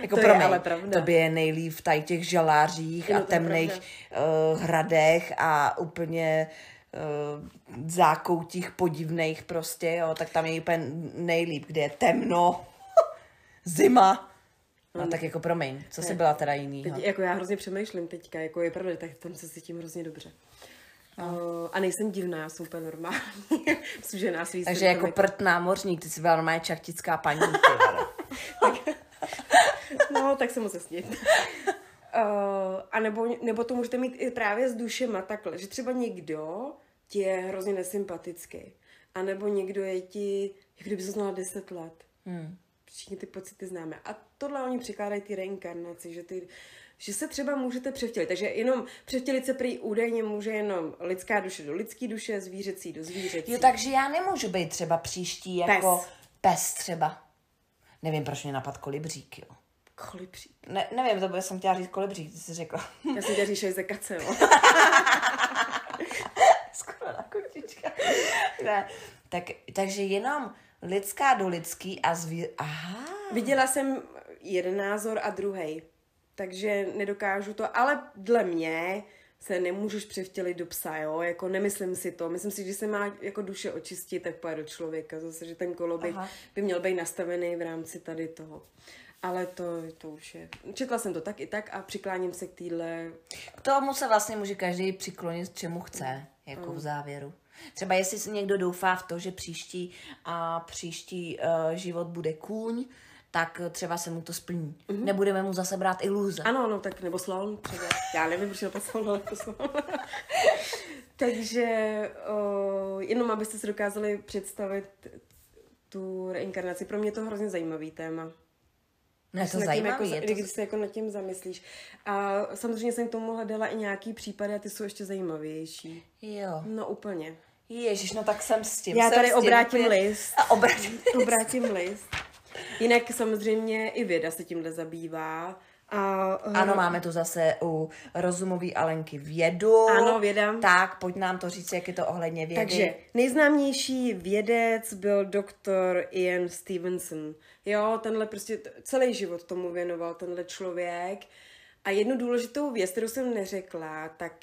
[SPEAKER 2] jako
[SPEAKER 1] To je
[SPEAKER 2] promiň,
[SPEAKER 1] ale pravda.
[SPEAKER 2] Tobě je nejlíp v tady těch žalářích
[SPEAKER 1] No,
[SPEAKER 2] a
[SPEAKER 1] je
[SPEAKER 2] temných uh, hradech a úplně uh, zákoutích podivných prostě, jo, tak tam je úplně nejlíp, kde je temno, *laughs* zima. No tak jako promiň, co jsi byla teda jiný?
[SPEAKER 1] Teď, jako já hrozně přemýšlím teďka, jako je pravda, tak tam se cítím hrozně dobře. No. a nejsem divná, já jsem úplně normální. *laughs* Myslím, že nás víc
[SPEAKER 2] Takže jako prd námořník, ty jsi byla normálně čaktická paní. vole. *laughs* *laughs*
[SPEAKER 1] No, tak se moc snít. Uh, a nebo, nebo to můžete mít i právě s dušema takhle, že třeba někdo ti je hrozně nesympatický. A nebo někdo je ti, jak kdyby se znala 10 let.
[SPEAKER 2] Hmm.
[SPEAKER 1] všichni ty pocity známe. A tohle oni přikládají ty reinkarnaci, že ty že se třeba můžete převtělit. Takže jenom převtělit se prý údajně může jenom lidská duše do lidské duše, zvířecí do zvířecí.
[SPEAKER 2] Jo, takže já nemůžu být třeba příští jako
[SPEAKER 1] Pes.
[SPEAKER 2] pes třeba. Nevím, proč mě napad kolibřík, jo.
[SPEAKER 1] Kolibřík.
[SPEAKER 2] Ne, nevím, to by jsem chtěla říct kolibřík, ty jsi řekla.
[SPEAKER 1] Já jsem tě říšel ze kace, no. *laughs*
[SPEAKER 2] Skoro na kočička. ne. Tak, takže jenom lidská do lidský a zví... Aha.
[SPEAKER 1] Viděla jsem jeden názor a druhý, takže nedokážu to, ale dle mě se nemůžeš převtělit do psa, jo, jako nemyslím si to. Myslím si, že se má jako duše očistit, tak pojď do člověka, zase, že ten koloběh by měl být nastavený v rámci tady toho. Ale to, to už je. Četla jsem to tak i tak a přikláním se k týhle.
[SPEAKER 2] K tomu se vlastně může každý přiklonit, čemu chce, jako v závěru. Třeba jestli si někdo doufá v to, že příští a příští uh, život bude kůň, tak třeba se mu to splní. Mm-hmm. Nebudeme mu zase brát iluze.
[SPEAKER 1] Ano, no tak nebo slon třeba. Já nevím, proč to slon, ale to slon. *laughs* Takže o, jenom abyste si dokázali představit tu reinkarnaci. Pro mě je to hrozně zajímavý téma.
[SPEAKER 2] No je to
[SPEAKER 1] tím
[SPEAKER 2] zajímavé.
[SPEAKER 1] jako,
[SPEAKER 2] je
[SPEAKER 1] Když
[SPEAKER 2] to...
[SPEAKER 1] se jako nad tím zamyslíš. A samozřejmě jsem k tomu hledala i nějaký případy a ty jsou ještě zajímavější.
[SPEAKER 2] Jo.
[SPEAKER 1] No úplně.
[SPEAKER 2] Ježíš, no tak jsem s tím.
[SPEAKER 1] Já
[SPEAKER 2] jsem
[SPEAKER 1] tady
[SPEAKER 2] tím
[SPEAKER 1] obrátím
[SPEAKER 2] úplně-
[SPEAKER 1] list.
[SPEAKER 2] A obrátím. *laughs*
[SPEAKER 1] Obrátím list. Jinak samozřejmě i věda se tímhle zabývá. A,
[SPEAKER 2] Ano, máme tu zase u rozumový Alenky vědu.
[SPEAKER 1] Ano, věda.
[SPEAKER 2] Tak, pojď nám to říct, jak je to ohledně vědy.
[SPEAKER 1] Takže nejznámější vědec byl doktor Ian Stevenson. Jo, tenhle prostě celý život tomu věnoval tenhle člověk. A jednu důležitou věc, kterou jsem neřekla, tak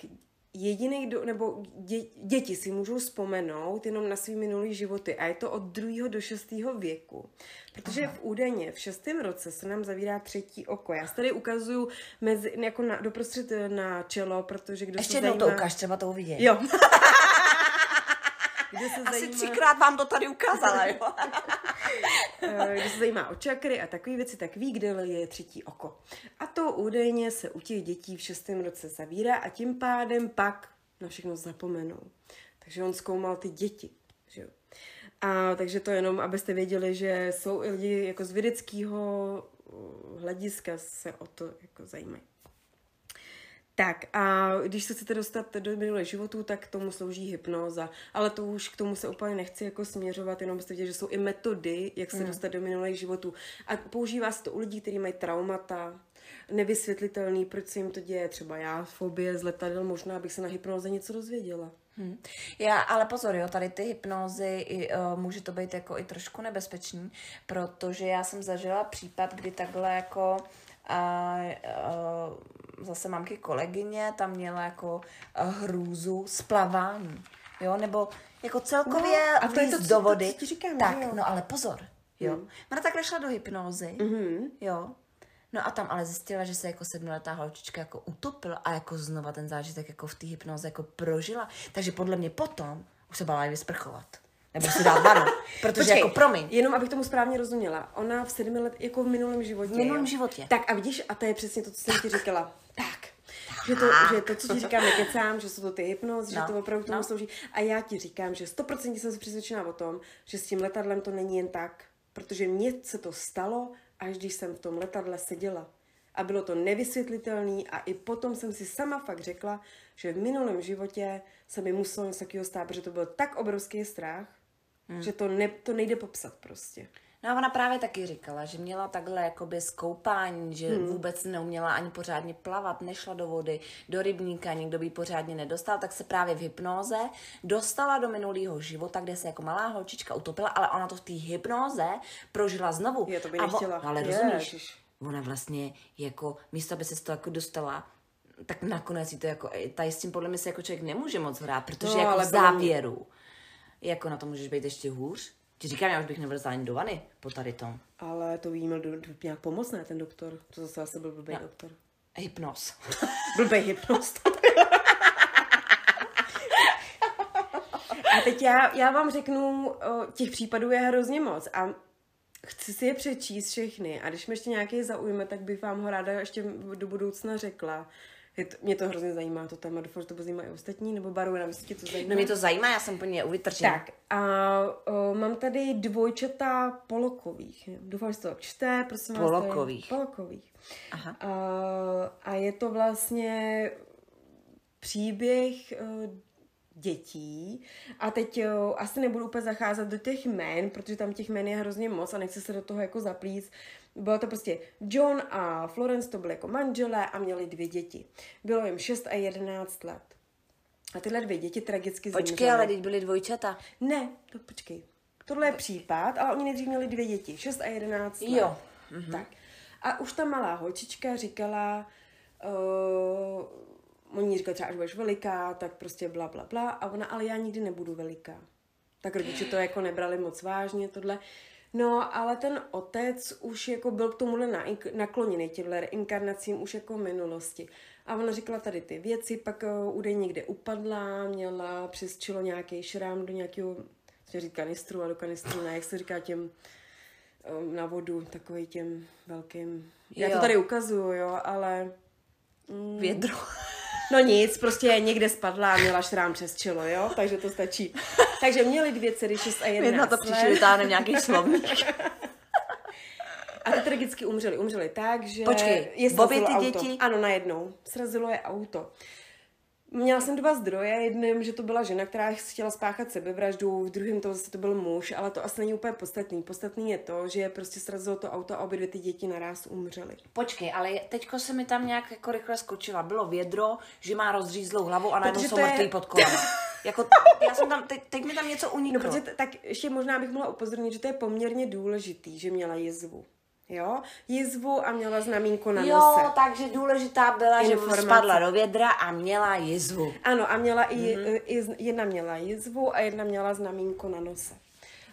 [SPEAKER 1] jediný, kdo, nebo dě, děti si můžou vzpomenout jenom na svý minulý životy a je to od druhého do šestého věku. Protože v údajně v šestém roce se nám zavírá třetí oko. Já si tady ukazuju mezi, jako na, doprostřed eh, na čelo, protože kdo
[SPEAKER 2] Ještě
[SPEAKER 1] se
[SPEAKER 2] jednou to
[SPEAKER 1] zajímá...
[SPEAKER 2] ukáž, třeba to uvidí.
[SPEAKER 1] Jo. *laughs* Kdo se
[SPEAKER 2] Asi
[SPEAKER 1] zajímá...
[SPEAKER 2] třikrát vám to tady ukázala, jo. *laughs*
[SPEAKER 1] Eh, Kdo se zajímá o čakry a takové věci, tak ví, kde je třetí oko. A to údajně se u těch dětí v šestém roce zavírá a tím pádem pak na všechno zapomenou. Takže on zkoumal ty děti. Že jo? A takže to jenom, abyste věděli, že jsou i lidi jako z vědeckého uh, hlediska se o to jako zajímají. Tak a když se chcete dostat do minulých životů, tak tomu slouží hypnóza. Ale to už k tomu se úplně nechci jako směřovat, jenom byste viděli, že jsou i metody, jak se hmm. dostat do minulých životů. A používá se to u lidí, kteří mají traumata, nevysvětlitelný, proč se jim to děje. Třeba já, fobie z letadel, možná bych se na hypnoze něco dozvěděla.
[SPEAKER 2] Hm. Já, ale pozor, jo, tady ty hypnózy, i, uh, může to být jako i trošku nebezpečný, protože já jsem zažila případ, kdy takhle jako uh, uh, zase mamky kolegyně tam měla jako hrůzu splavání, jo, nebo jako celkově
[SPEAKER 1] No, a to je to, co-
[SPEAKER 2] do
[SPEAKER 1] to,
[SPEAKER 2] vody.
[SPEAKER 1] co ti říkám,
[SPEAKER 2] tak,
[SPEAKER 1] jo.
[SPEAKER 2] no ale pozor, jo.
[SPEAKER 1] Hmm.
[SPEAKER 2] Ona takhle šla do hypnózy,
[SPEAKER 1] Mhm.
[SPEAKER 2] jo, No a tam ale zjistila, že se jako sedmiletá holčička jako utopila a jako znova ten zážitek jako v té hypnoze jako prožila. Takže podle mě potom už se bála i vysprchovat. Nebo si dát vanu. Protože
[SPEAKER 1] Počkej,
[SPEAKER 2] jako promiň.
[SPEAKER 1] Jenom abych tomu správně rozuměla. Ona v sedmi let, jako v minulém životě.
[SPEAKER 2] V minulém
[SPEAKER 1] jo.
[SPEAKER 2] životě.
[SPEAKER 1] Tak a vidíš, a to je přesně to, co jsem ti říkala. Tak. Že to, že to, co ti říkám, nekecám, že jsou to ty hypnoz, že
[SPEAKER 2] No,
[SPEAKER 1] to opravdu k tomu
[SPEAKER 2] no.
[SPEAKER 1] slouží. A já ti říkám, že 100% jsem si přesvědčená o tom, že s tím letadlem to není jen tak. Protože mně se to stalo, až když jsem v tom letadle seděla. A bylo to nevysvětlitelné a i potom jsem si sama fakt řekla, že v minulém životě se mi muselo něco takového stát, protože to byl tak obrovský strach, hmm. že to, ne, to nejde popsat prostě.
[SPEAKER 2] No a ona právě taky říkala, že měla takhle jakoby skoupání, že hmm. vůbec neuměla ani pořádně plavat, nešla do vody, do rybníka, nikdo by pořádně nedostal, tak se právě v hypnoze dostala do minulého života, kde se jako malá holčička utopila, ale ona to v té hypnoze prožila znovu.
[SPEAKER 1] Je, to by
[SPEAKER 2] A vo-
[SPEAKER 1] nechtěla.
[SPEAKER 2] Ale
[SPEAKER 1] Ježiš.
[SPEAKER 2] rozumíš, ona vlastně jako místo, aby se z toho jako dostala, tak nakonec jí to jako, tady s tím podle mě se jako člověk nemůže moc hrát, protože
[SPEAKER 1] No,
[SPEAKER 2] jako
[SPEAKER 1] ale
[SPEAKER 2] závěru, jako na to můžeš být ještě hůř. Ti říkám, já už bych nevlezla ani do vany po tady tom.
[SPEAKER 1] Ale to by jí měl do, do, nějak pomoct, ne, ten doktor. To zase asi byl blbý doktor.
[SPEAKER 2] Hypnoz. *laughs*
[SPEAKER 1] Blbý hypnost. *laughs* A teď já, já vám řeknu, těch případů je hrozně moc a chci si je přečíst všechny a když mi ještě nějaký zaujme, tak bych vám ho ráda ještě do budoucna řekla. Je to, mě to hrozně zajímá, to téma. Doufám, že to bude zajímá i ostatní, nebo Baru, nevím, jestli to zajímá.
[SPEAKER 2] No mě to zajímá, já jsem po ní uvytrčena.
[SPEAKER 1] Tak a o, mám tady dvojčata polokových. Doufám, že to tak čte, prosím vás. to je-
[SPEAKER 2] Polokových.
[SPEAKER 1] Polokových.
[SPEAKER 2] Aha.
[SPEAKER 1] A, a je to vlastně příběh dětí. A teď eh, asi nebudu úplně zacházet do těch jmén, protože tam těch jmén je hrozně moc a nechci se do toho jako zaplíst. Bylo to prostě John a Florence, to byly jako manželé a měli dvě děti. Bylo jim 6 a 11 let. A tyhle dvě děti tragicky
[SPEAKER 2] Počkej,
[SPEAKER 1] zemřely.
[SPEAKER 2] ale teď byly dvojčata.
[SPEAKER 1] Ne, to počkej. Tohle je případ, ale oni nejdřív měli dvě děti, 6 a 11 let.
[SPEAKER 2] Jo.
[SPEAKER 1] Mhm. Tak. A už ta malá holčička říkala, uh, oni jí říkali třeba, až budeš veliká, tak prostě bla, bla, bla. A ona, ale já nikdy nebudu veliká. Tak rodiče to jako nebrali moc vážně, tohle. No, ale ten otec už jako byl k tomuhle na- nakloněný těmhle reinkarnacím už jako minulosti. A ona říkala tady ty věci, pak uh, údaj někde upadla, měla přes čelo nějaký šrám do nějakého, co říct kanistru, a do kanistru ne, jak se říká těm um, na vodu, takový těm velkým. Já
[SPEAKER 2] Jo.
[SPEAKER 1] to tady ukazuju, jo, ale
[SPEAKER 2] Vědro.
[SPEAKER 1] No nic, prostě někde spadla a měla šrám přes čelo, jo, takže to stačí. Takže měli dvě dcery, 6 a 11
[SPEAKER 2] Mě na to
[SPEAKER 1] let.
[SPEAKER 2] příště vytáhneme nějaký slovník.
[SPEAKER 1] A ty tragicky umřeli. Umřeli tak, že
[SPEAKER 2] Počkej,
[SPEAKER 1] je
[SPEAKER 2] obě ty
[SPEAKER 1] auto.
[SPEAKER 2] děti?
[SPEAKER 1] Ano, najednou. Srazilo je auto. Měla jsem dva zdroje, jedním, že to byla žena, která chtěla spáchat sebevraždu, v druhém to zase to byl muž, ale to asi není úplně podstatný. Podstatný je to, že prostě srazilo to auto a obě dvě ty děti naraz umřely.
[SPEAKER 2] Počkej, ale teďko se mi tam nějak jako rychle skočila. Bylo vědro, že má rozřízlou hlavu a najednou
[SPEAKER 1] Protože
[SPEAKER 2] jsou
[SPEAKER 1] je-
[SPEAKER 2] mrtví pod kolama. *laughs* Jako, já jsem tam, teď, teď mi tam něco
[SPEAKER 1] No,
[SPEAKER 2] uniklo.
[SPEAKER 1] protože t- tak ještě možná bych mohla upozornit, že to je poměrně důležitý, že měla jizvu. Jo? Jizvu a měla znamínko na
[SPEAKER 2] Jo,
[SPEAKER 1] nose.
[SPEAKER 2] takže důležitá byla, že
[SPEAKER 1] Informace.
[SPEAKER 2] spadla do vědra a měla jizvu.
[SPEAKER 1] Ano, a měla i, mm-hmm. i, jedna měla jizvu a jedna měla znamínko na nose.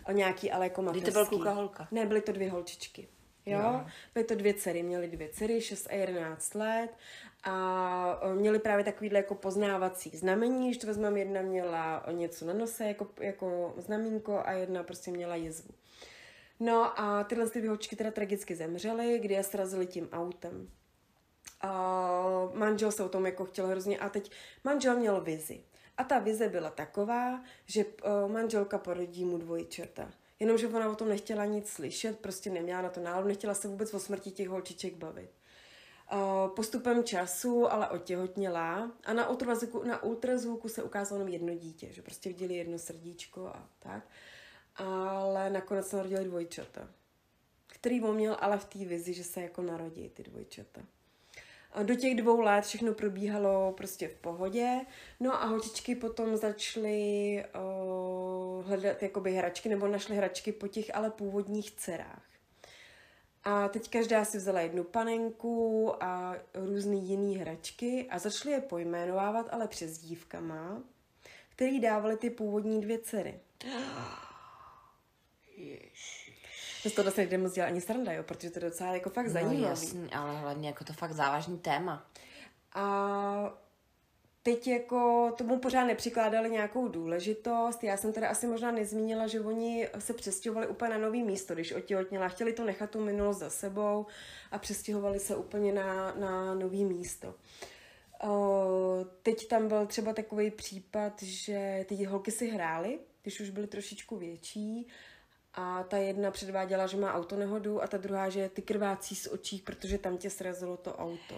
[SPEAKER 1] O nějaký ale jako
[SPEAKER 2] Kdy to byl kluka, holka?
[SPEAKER 1] Ne, byly to dvě holčičky. Jo? Byly to dvě dcery, měly dvě dcery, 6 a 11 let a o, měli právě takovýhle jako poznávací znamení, že to vezmeme, jedna měla něco na nose jako, jako znamínko a jedna prostě měla jizvu. No a tyhle ty dvě holčičky teda tragicky zemřely, kdy je srazili tím autem. A manžel se o tom jako chtěl hrozně a teď manžel měl vizi. A ta vize byla taková, že uh, manželka porodí mu dvojčata. Jenomže ona o tom nechtěla nic slyšet, prostě neměla na to náladu, nechtěla se vůbec o smrti těch holčiček bavit. Uh, postupem času ale otěhotněla a na ultrazvuku, na ultrazvuku se ukázalo jenom jedno dítě, že prostě viděli jedno srdíčko a tak. Ale nakonec se narodili dvojčata, který on měl ale v té vizi, že se jako narodí ty dvojčata. A do těch dvou let všechno probíhalo prostě v pohodě. No a holčičky potom začaly uh, hledat jakoby hračky, nebo našly hračky po těch ale původních dcerách. A teď každá si vzala jednu panenku a různý jiný hračky a začaly je pojmenovávat, ale přes dívkama, který dávali ty původní dvě dcery. *gasps* To z toho se nejde moc dělat ani sranda, jo, protože to je docela jako fakt
[SPEAKER 2] No
[SPEAKER 1] zajímavé.
[SPEAKER 2] jasný, ale hlavně jako to fakt závažný téma.
[SPEAKER 1] A teď jako tomu pořád nepřikládali nějakou důležitost. Já jsem teda asi možná nezmínila, že oni se přestěhovali úplně na nový místo, když otěhotněla. Chtěli to nechat tu minulost za sebou a přestěhovali se úplně na, na nový místo. O, teď tam byl třeba takový případ, že ty holky si hrály, když už byly trošičku větší a ta jedna předváděla, že má autonehodu a ta druhá, že ty krvácí z očí, protože tam tě srazilo to auto.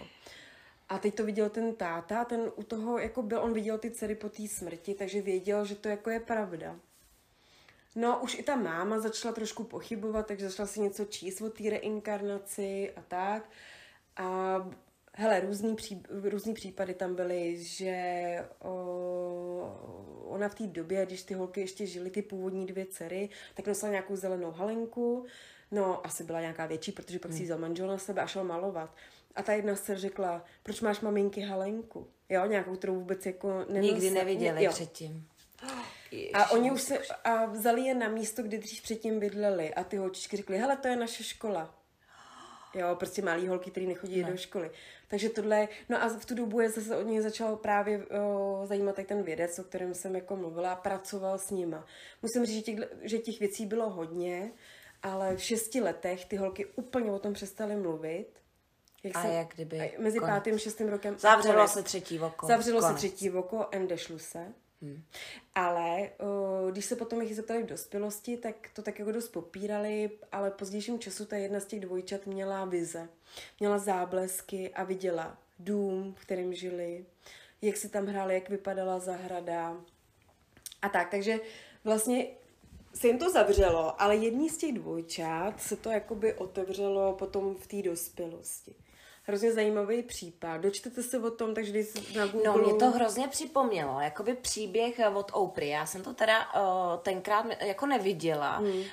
[SPEAKER 1] A teď to viděl ten táta, ten u toho jako byl, on viděl ty dcery po té smrti, takže věděl, že to jako je pravda. No, už i ta máma začala trošku pochybovat, takže začala si něco číst o té reinkarnaci a tak. A hele, různý, pří, různý případy tam byly, že o, ona v té době, když ty holky ještě žily, ty původní dvě dcery, tak nosila nějakou zelenou halenku, no asi byla nějaká větší, protože pak si ji vzal manžel na sebe a šel malovat. A ta jedna se řekla, proč máš maminky halenku? Jo, nějakou, kterou vůbec jako nenosila.
[SPEAKER 2] Nikdy neviděli
[SPEAKER 1] Jo.
[SPEAKER 2] předtím.
[SPEAKER 1] A oni už se a vzali je na místo, kde dřív předtím bydleli a ty holčičky řekly, hele, to je naše škola. Jo, prostě malý holky, který nechodí
[SPEAKER 2] Ne.
[SPEAKER 1] do školy. Takže tohle, no a v tu dobu je zase od něj začal právě o, zajímat tak ten vědec, o kterém jsem jako mluvila a pracoval s nima. Musím říct, že těch, že těch věcí bylo hodně, ale v šesti letech ty holky úplně o tom přestaly mluvit Jak
[SPEAKER 2] A
[SPEAKER 1] jsem-
[SPEAKER 2] jak kdyby
[SPEAKER 1] a Mezi
[SPEAKER 2] konec.
[SPEAKER 1] pátým a šestým rokem.
[SPEAKER 2] Zavřelo
[SPEAKER 1] konec.
[SPEAKER 2] se třetí oko.
[SPEAKER 1] Zavřelo
[SPEAKER 2] Konec.
[SPEAKER 1] se třetí oko, endešlu se. Hmm. Ale o, když se potom jich zeptali v dospělosti, tak to tak jako dost popírali, ale pozdějším času ta jedna z těch dvojčat měla vize. Měla záblesky a viděla dům, v kterém žili, jak si tam hráli, jak vypadala zahrada a tak. Takže vlastně se jim to zavřelo, ale jedný z těch dvojčat se to jakoby otevřelo potom v té dospělosti. Hrozně zajímavý případ. Dočtete se o tom, takže když na Google...
[SPEAKER 2] No, mě to hrozně připomnělo, jakoby příběh eh, od Oprah. Já jsem to teda uh, tenkrát jako neviděla, hmm. uh,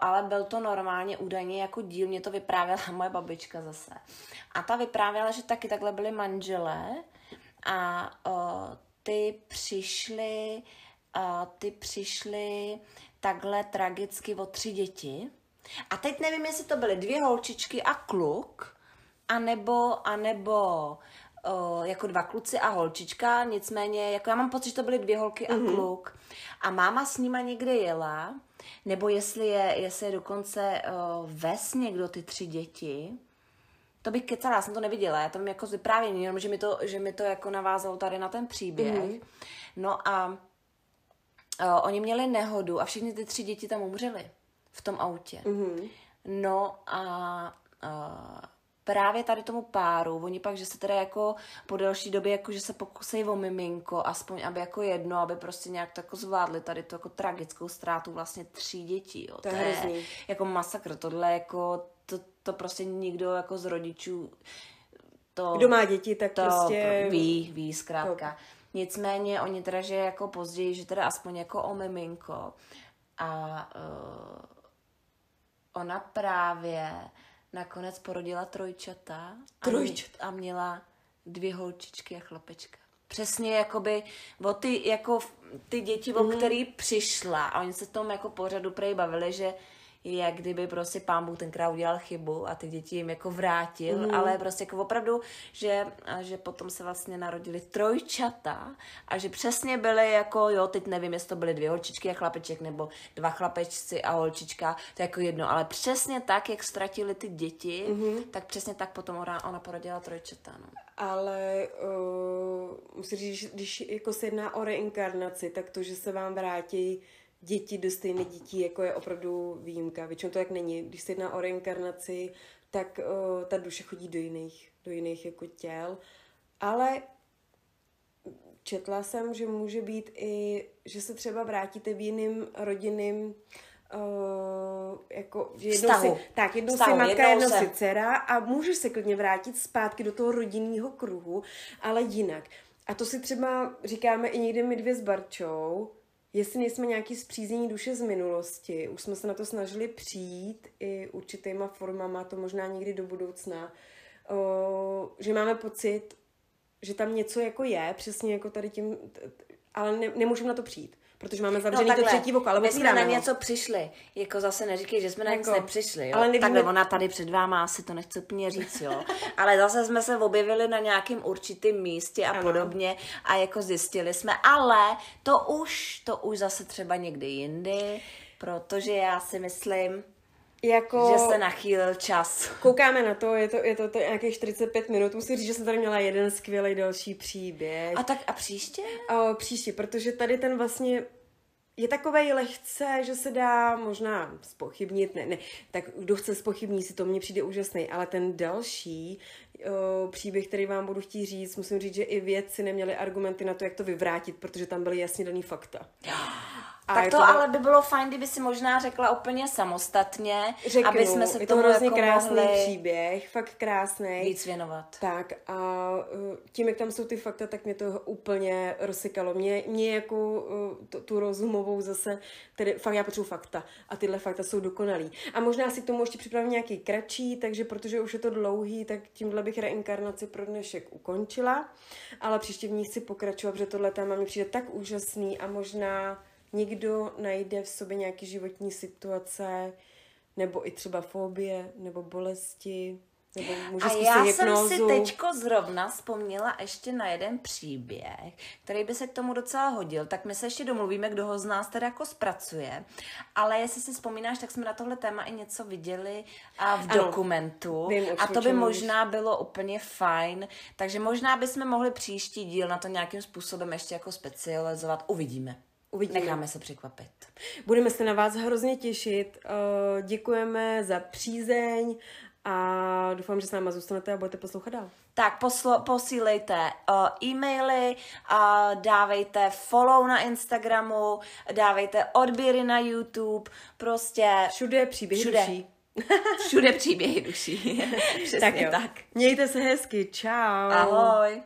[SPEAKER 2] ale byl to normálně údajně jako díl, mě to vyprávěla *laughs* moje babička zase. A ta vyprávěla, že taky takhle byli manželé a uh, ty přišli, uh, ty přišli takhle tragicky o tři děti. A teď nevím, jestli to byly dvě holčičky a kluk, anebo, anebo o, jako dva kluci a holčička, nicméně, jako já mám pocit, že to byly dvě holky a mm-hmm. kluk. A máma s nima někde jela, nebo jestli je, jestli je dokonce o, ves někdo ty tři děti, to bych kecala, já jsem to neviděla, já to mám jako z vyprávění, jenom že mi to, že mi to jako navázalo tady na ten příběh. Mm-hmm. No a o, oni měli nehodu a všechny ty tři děti tam umřely v tom autě.
[SPEAKER 1] Mhm.
[SPEAKER 2] No a, a právě tady tomu páru, oni pak, že se teda jako po delší době, jako že se pokusí o miminko, aspoň aby jako jedno, aby prostě nějak to jako zvládli tady tu jako tragickou ztrátu vlastně tří dětí, jo.
[SPEAKER 1] To je hrozný.
[SPEAKER 2] jako masakr, tohle jako, to, to prostě nikdo jako z rodičů to,
[SPEAKER 1] Kdo má děti, tak
[SPEAKER 2] to
[SPEAKER 1] prostě...
[SPEAKER 2] ví, ví, zkrátka. Nicméně oni teda, že jako později, že teda aspoň jako o miminko a uh, ona právě nakonec porodila trojčata.
[SPEAKER 1] Trojčata.
[SPEAKER 2] A měla dvě holčičky a chlapečka. Přesně jakoby o ty, jako ty děti, o který přišla a oni se tom jako pořadu prej bavili, že jak kdyby prostě pán Bůh tenkrát udělal chybu a ty děti jim jako vrátil, mm. ale prostě jako opravdu, že, že potom se vlastně narodili trojčata a že přesně byly jako, jo, teď nevím, jestli to byly dvě holčičky a chlapeček, nebo dva chlapečci a holčička, to je jako jedno, ale přesně tak, jak ztratili ty děti, mm. tak přesně tak potom ona, ona porodila trojčata, no.
[SPEAKER 1] Ale uh, musím říct, že když jako se jedná o reinkarnaci, tak to, že se vám vrátí děti do stejných dětí, jako je opravdu výjimka. Většinou to jak není. Když se jedná o reinkarnaci, tak uh, ta duše chodí do jiných, do jiných jako těl. Ale četla jsem, že může být i, že se třeba vrátíte v jiným rodinným Uh, jako, že jednou
[SPEAKER 2] Vztahu.
[SPEAKER 1] si, tak, jednou
[SPEAKER 2] Vztahu,
[SPEAKER 1] si matka,
[SPEAKER 2] jednou
[SPEAKER 1] jednou
[SPEAKER 2] se-
[SPEAKER 1] si dcera a můžeš se klidně vrátit zpátky do toho rodinného kruhu, ale jinak. A to si třeba říkáme i někdy my dvě s Barčou, jestli nejsme nějaký zpříznění duše z minulosti, už jsme se na to snažili přijít i určitýma formama, to možná někdy do budoucna, o, že máme pocit, že tam něco jako je, přesně jako tady tím, ale ne, nemůžeme na to přijít, protože máme zavřený to třetí oko, ale
[SPEAKER 2] No my jsme na něco přišli. Jako zase neříkej, že jsme na nic
[SPEAKER 1] Jako,
[SPEAKER 2] nepřišli. Jo?
[SPEAKER 1] ale nevíme-
[SPEAKER 2] Takhle ona tady před váma asi to nechce úplně říct, jo. *laughs* ale zase jsme se objevili na nějakém určitém místě a
[SPEAKER 1] Ano.
[SPEAKER 2] podobně a jako zjistili jsme, ale to už, to už zase třeba někdy jindy, protože já si myslím,
[SPEAKER 1] Jako...
[SPEAKER 2] že se nachýlil čas. *laughs*
[SPEAKER 1] Koukáme na to, je to, je to, to nějakých 45 minut. Musím říct, že jsem tady měla jeden skvělý další příběh.
[SPEAKER 2] A tak a příště?
[SPEAKER 1] A příště, protože tady ten vlastně je takovej lehce, že se dá možná spochybnit, ne, ne, tak kdo chce spochybnit si to, mně přijde úžasný, ale ten další o, příběh, který vám budu chtít říct, musím říct, že i vědci neměli argumenty na to, jak to vyvrátit, protože tam byly jasně daný fakta. *gasps* A
[SPEAKER 2] tak
[SPEAKER 1] je
[SPEAKER 2] to ale by bylo fajn, kdyby si možná řekla úplně samostatně,
[SPEAKER 1] řeknu,
[SPEAKER 2] aby jsme se
[SPEAKER 1] je to
[SPEAKER 2] tomu
[SPEAKER 1] hrozně
[SPEAKER 2] jako
[SPEAKER 1] krásný
[SPEAKER 2] mohli
[SPEAKER 1] příběh, fakt krásný.
[SPEAKER 2] víc věnovat.
[SPEAKER 1] Tak a uh, tím, jak tam jsou ty fakta, tak mě to úplně rozsykalo. Mě, mě jako uh, tu, tu rozumovou zase, tedy fakt já potřebuji fakta a tyhle fakta jsou dokonalý. A možná si k tomu ještě připravím nějaký kratší, takže protože už je to dlouhý, tak tímhle bych reinkarnaci pro dnešek ukončila, ale příště v ní chci pokračovat, protože tohle téma mi přijde tak úžasný a možná někdo najde v sobě nějaký životní situace, nebo i třeba fobie, nebo bolesti, Nebo může
[SPEAKER 2] A já
[SPEAKER 1] hypnózu.
[SPEAKER 2] jsem si teďko zrovna vzpomněla ještě na jeden příběh, který by se k tomu docela hodil, tak my se ještě domluvíme, kdo ho z nás teda jako zpracuje, ale jestli si vzpomínáš, tak jsme na tohle téma i něco viděli a v
[SPEAKER 1] Ano,
[SPEAKER 2] dokumentu.
[SPEAKER 1] vím,
[SPEAKER 2] a to by možná bylo úplně fajn, takže možná bychom mohli příští díl na to nějakým způsobem ještě jako specializovat, uvidíme.
[SPEAKER 1] Uvidíme.
[SPEAKER 2] Necháme se překvapit.
[SPEAKER 1] Budeme se na vás hrozně těšit. Eh, Děkujeme za přízeň a doufám, že s náma zůstanete a budete poslouchat dál.
[SPEAKER 2] Tak poslo, posílejte uh, e-maily, uh, dávejte follow na Instagramu, dávejte odběry na YouTube, prostě
[SPEAKER 1] Všude příběhy
[SPEAKER 2] Všude.
[SPEAKER 1] duší. *laughs*
[SPEAKER 2] všude příběhy duší. *laughs* Přesně
[SPEAKER 1] Tak
[SPEAKER 2] tak.
[SPEAKER 1] jo.
[SPEAKER 2] tak.
[SPEAKER 1] Mějte se hezky. Čau.
[SPEAKER 2] Ahoj.